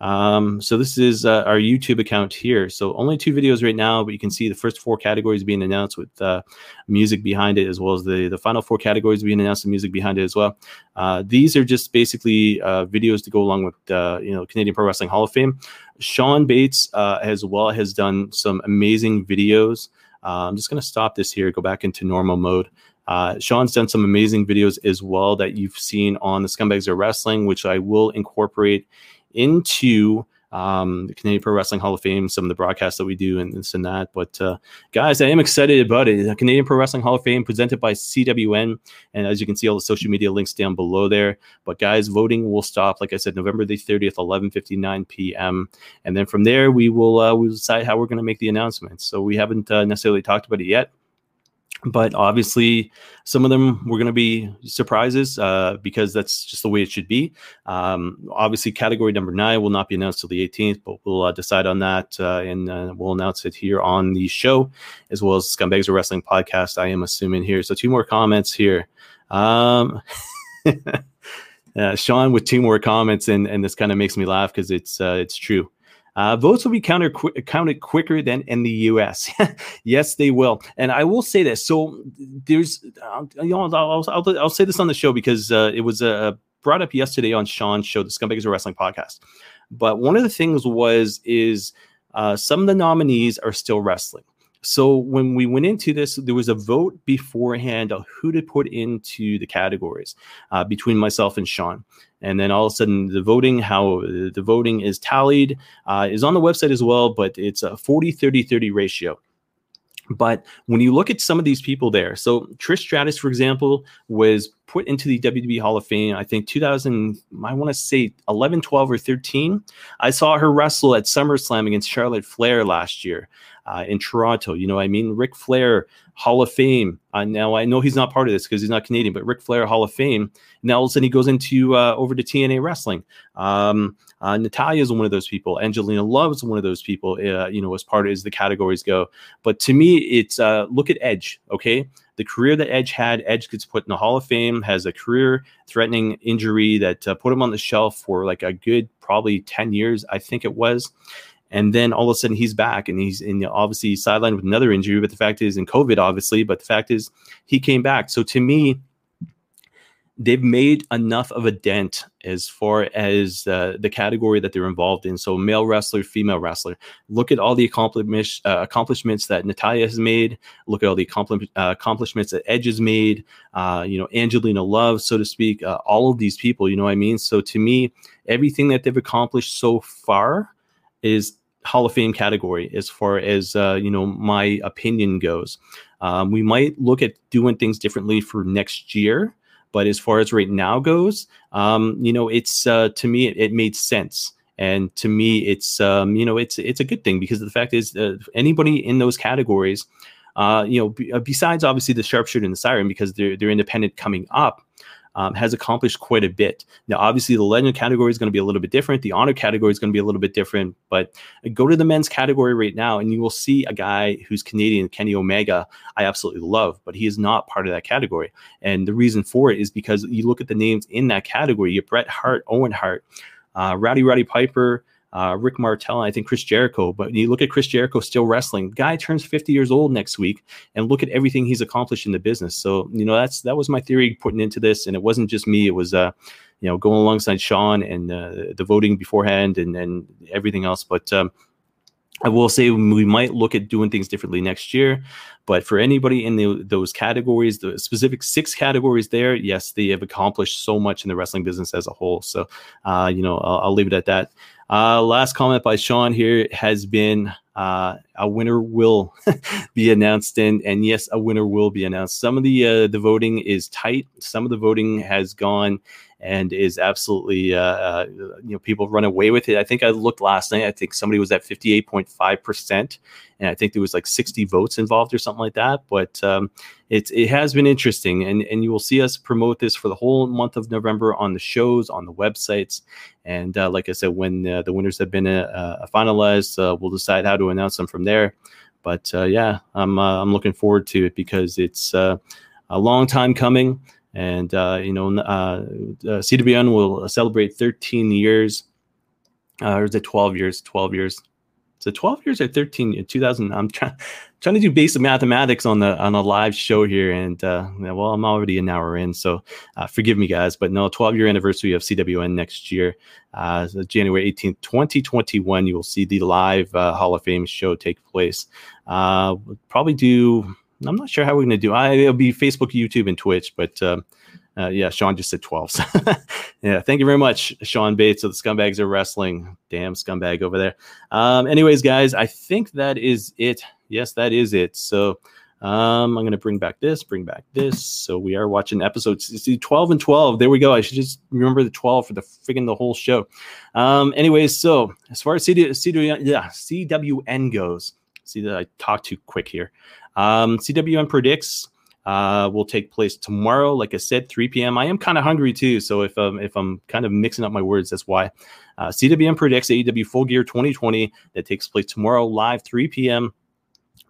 Um, so this is uh, our YouTube account here. So only two videos right now, but you can see the first four categories being announced with uh, music behind it, as well as the the final four categories being announced with music behind it as well. Uh, these are just basically uh, videos to go along with uh, you know Canadian Pro Wrestling Hall of Fame. Sean Bates uh, as well has done some amazing videos. I'm just going to stop this here, go back into normal mode. Uh, Sean's done some amazing videos as well that you've seen on the Scumbags of Wrestling, which I will incorporate into um, the Canadian Pro Wrestling Hall of Fame, some of the broadcasts that we do, and this and that. But uh, guys, I am excited about it. The Canadian Pro Wrestling Hall of Fame presented by CWN, and as you can see, all the social media links down below there. But guys, voting will stop, like I said, November the 30th, 11:59 p.m. And then from there, we will uh, we will decide how we're going to make the announcements. So we haven't uh, necessarily talked about it yet but obviously some of them were going to be surprises uh, because that's just the way it should be. Um, obviously category number nine will not be announced till the 18th but we'll uh, decide on that uh, and uh, we'll announce it here on the show as well as scumbags of wrestling podcast i am assuming here. So two more comments here. Um, sean with two more comments and, and this kind of makes me laugh because it's uh, it's true uh, votes will be counted qu- counted quicker than in the U.S. yes, they will. And I will say this. So there's, uh, you know, I'll, I'll, I'll, say this on the show because uh, it was uh, brought up yesterday on Sean's show, the Scumbags of Wrestling podcast. But one of the things was is uh, some of the nominees are still wrestling. So when we went into this, there was a vote beforehand of who to put into the categories uh, between myself and Sean. And then all of a sudden, the voting, how the voting is tallied, uh, is on the website as well, but it's a 40 30 30 ratio. But when you look at some of these people there, so Trish Stratus, for example, was put into the WWE Hall of Fame, I think 2000, I want to say 11, 12, or 13. I saw her wrestle at SummerSlam against Charlotte Flair last year uh, in Toronto. You know, I mean, Ric Flair, Hall of Fame. Uh, now I know he's not part of this because he's not Canadian, but Ric Flair, Hall of Fame. Now all of a sudden he goes into uh, over to TNA Wrestling. Um, uh, Natalya is one of those people. Angelina Love is one of those people. Uh, you know, as part of as the categories go. But to me, it's uh, look at Edge. Okay, the career that Edge had, Edge gets put in the Hall of Fame, has a career-threatening injury that uh, put him on the shelf for like a good probably ten years, I think it was and then all of a sudden he's back and he's in obviously sidelined with another injury. But the fact is, in COVID, obviously, but the fact is, he came back. So to me, they've made enough of a dent as far as uh, the category that they're involved in. So male wrestler, female wrestler. Look at all the accomplishments uh, accomplishments that Natalya has made. Look at all the accompli- uh, accomplishments that Edge has made. Uh, you know, Angelina Love, so to speak. Uh, all of these people. You know what I mean? So to me, everything that they've accomplished so far is Hall of Fame category as far as uh, you know my opinion goes. Um, we might look at doing things differently for next year, but as far as right now goes, um, you know, it's uh, to me it, it, made sense, and to me it's um, you know it's it's a good thing because the fact is uh, anybody in those categories, uh, you know, b- uh, besides obviously the sharpshooter and the siren because they're they're independent coming up. Um, has accomplished quite a bit. Now, obviously, the legend category is going to be a little bit different. The honor category is going to be a little bit different. But go to the men's category right now, and you will see a guy who's Canadian, Kenny Omega. I absolutely love, but he is not part of that category. And the reason for it is because you look at the names in that category. You have Bret Hart, Owen Hart, uh, Rowdy Roddy Piper uh, Rick Martel, and I think Chris Jericho. But you look at Chris Jericho still wrestling. Guy turns 50 years old next week, and look at everything he's accomplished in the business. So you know that's that was my theory putting into this, and it wasn't just me. It was uh, you know going alongside Sean and uh, the voting beforehand and and everything else. But um, I will say we might look at doing things differently next year. But for anybody in the, those categories, the specific six categories there, yes, they have accomplished so much in the wrestling business as a whole. So, uh, you know, I'll, I'll, leave it at that. Uh, last comment by Sean here has been uh, a winner will be announced, and and yes, a winner will be announced. Some of the uh, the voting is tight. Some of the voting has gone and is absolutely uh, uh, you know people run away with it. I think I looked last night. I think somebody was at fifty eight point five percent, and I think there was like sixty votes involved or something like that. But um, it it has been interesting, and and you will see us promote this for the whole month of November on the shows, on the websites, and uh, like I said, when uh, the winners have been uh, uh, finalized, we'll decide how to announce them from there. But yeah, I'm I'm looking forward to it because it's a long time coming. And uh, you know, uh, uh CWN will celebrate 13 years, uh, or is it 12 years? 12 years. So 12 years or 13 in 2000. I'm trying trying to do basic mathematics on the on a live show here, and uh, well, I'm already an hour in, so uh, forgive me, guys. But no, 12 year anniversary of CWN next year, uh, January 18th, 2021. You will see the live uh, Hall of Fame show take place. Uh, probably do I'm not sure how we're going to do. I, it'll be Facebook, YouTube, and Twitch. But uh, uh, yeah, Sean just said 12. So yeah, thank you very much, Sean Bates of the Scumbags are Wrestling. Damn scumbag over there. Um, anyways, guys, I think that is it. Yes, that is it. So um, I'm going to bring back this, bring back this. So we are watching episodes see 12 and 12. There we go. I should just remember the 12 for the freaking the whole show. Um, anyways, so as far as CD, CD, yeah, CWN goes, see that I talked too quick here. Um, predicts uh, will take place tomorrow. Like I said, 3 p.m. I am kind of hungry too, so if um, if I'm kind of mixing up my words, that's why. Uh, CWN predicts AEW Full Gear 2020 that takes place tomorrow live 3 p.m.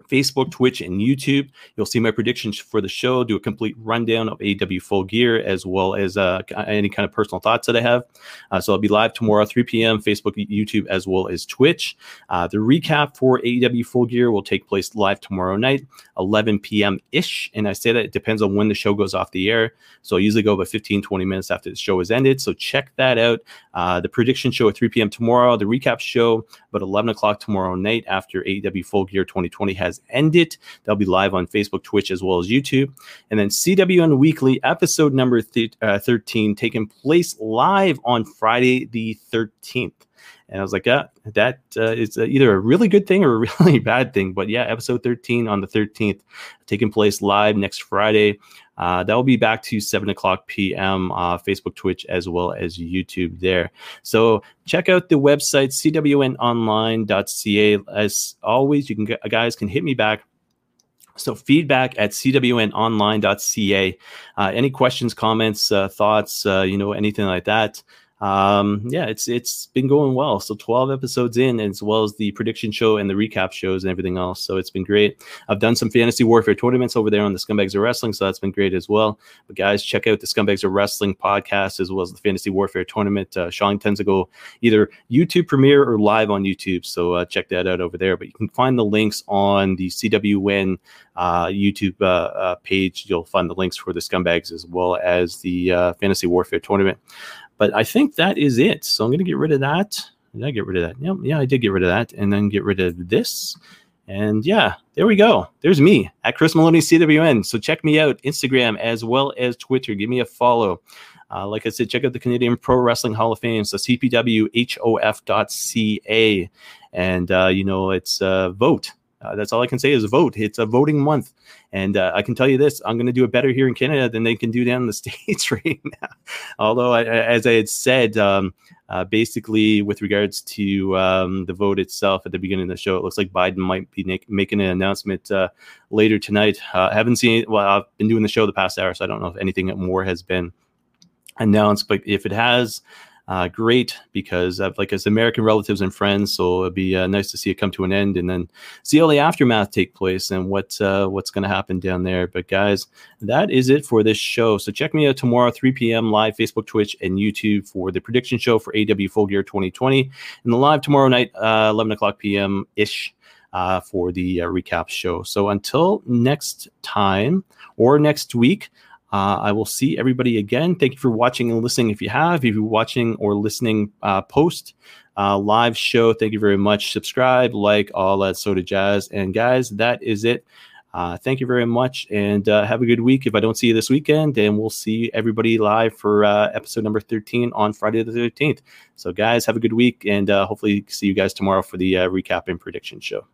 Facebook, Twitch, and YouTube. You'll see my predictions for the show, do a complete rundown of AEW Full Gear, as well as uh, any kind of personal thoughts that I have. Uh, so I'll be live tomorrow, 3 p.m., Facebook, YouTube, as well as Twitch. Uh, the recap for AEW Full Gear will take place live tomorrow night, 11 p.m. ish. And I say that it depends on when the show goes off the air. So I usually go about 15, 20 minutes after the show is ended. So check that out. Uh, the prediction show at 3 p.m. tomorrow, the recap show, but 11 o'clock tomorrow night after AEW Full Gear 2020 has ended. They'll be live on Facebook, Twitch, as well as YouTube. And then CWN Weekly, episode number th- uh, 13, taking place live on Friday the 13th. And I was like, yeah, that uh, is either a really good thing or a really bad thing. But yeah, episode 13 on the 13th, taking place live next Friday. Uh, that will be back to 7 o'clock p.m. Uh, Facebook, Twitch, as well as YouTube there. So check out the website, cwnonline.ca. As always, you can guys can hit me back. So feedback at cwnonline.ca. Uh, any questions, comments, uh, thoughts, uh, you know, anything like that um, yeah, it's it's been going well. So 12 episodes in, as well as the prediction show and the recap shows and everything else. So it's been great. I've done some fantasy warfare tournaments over there on the Scumbags of Wrestling, so that's been great as well. But guys, check out the Scumbags of Wrestling podcast as well as the fantasy warfare tournament. Uh, Sean tends to go either YouTube premiere or live on YouTube, so uh, check that out over there. But you can find the links on the CWN YouTube uh, uh, page. You'll find the links for the Scumbags as well as the uh, fantasy warfare tournament. But I think that is it. So I'm going to get rid of that. Did I get rid of that? Yeah, yeah, I did get rid of that. And then get rid of this. And yeah, there we go. There's me at Chris Maloney CWN. So check me out, Instagram as well as Twitter. Give me a follow. Uh, like I said, check out the Canadian Pro Wrestling Hall of Fame. So cpwhof.ca. And, uh, you know, it's uh, vote. Uh, that's all I can say is vote. It's a voting month. And uh, I can tell you this I'm going to do it better here in Canada than they can do down in the States right now. Although, I, as I had said, um, uh, basically, with regards to um, the vote itself at the beginning of the show, it looks like Biden might be making an announcement uh, later tonight. Uh, I haven't seen. Well, I've been doing the show the past hour, so I don't know if anything more has been announced, but if it has, uh, great because I've like as American relatives and friends. So it'd be uh, nice to see it come to an end and then see all the aftermath take place and what uh, what's going to happen down there. But guys, that is it for this show. So check me out tomorrow, 3 p.m. live Facebook, Twitch, and YouTube for the prediction show for AEW Full Gear 2020, and the live tomorrow night, uh, 11 o'clock p.m. ish. Uh, for the uh, recap show. So until next time or next week, uh, I will see everybody again. Thank you for watching and listening. If you have, if you're watching or listening uh, post uh, live show, thank you very much. Subscribe, like, all that soda jazz. And guys, that is it. Uh, thank you very much and uh, have a good week. If I don't see you this weekend, then we'll see everybody live for uh, episode number 13 on Friday the 13th. So, guys, have a good week and hopefully see you guys tomorrow for the recap and prediction show.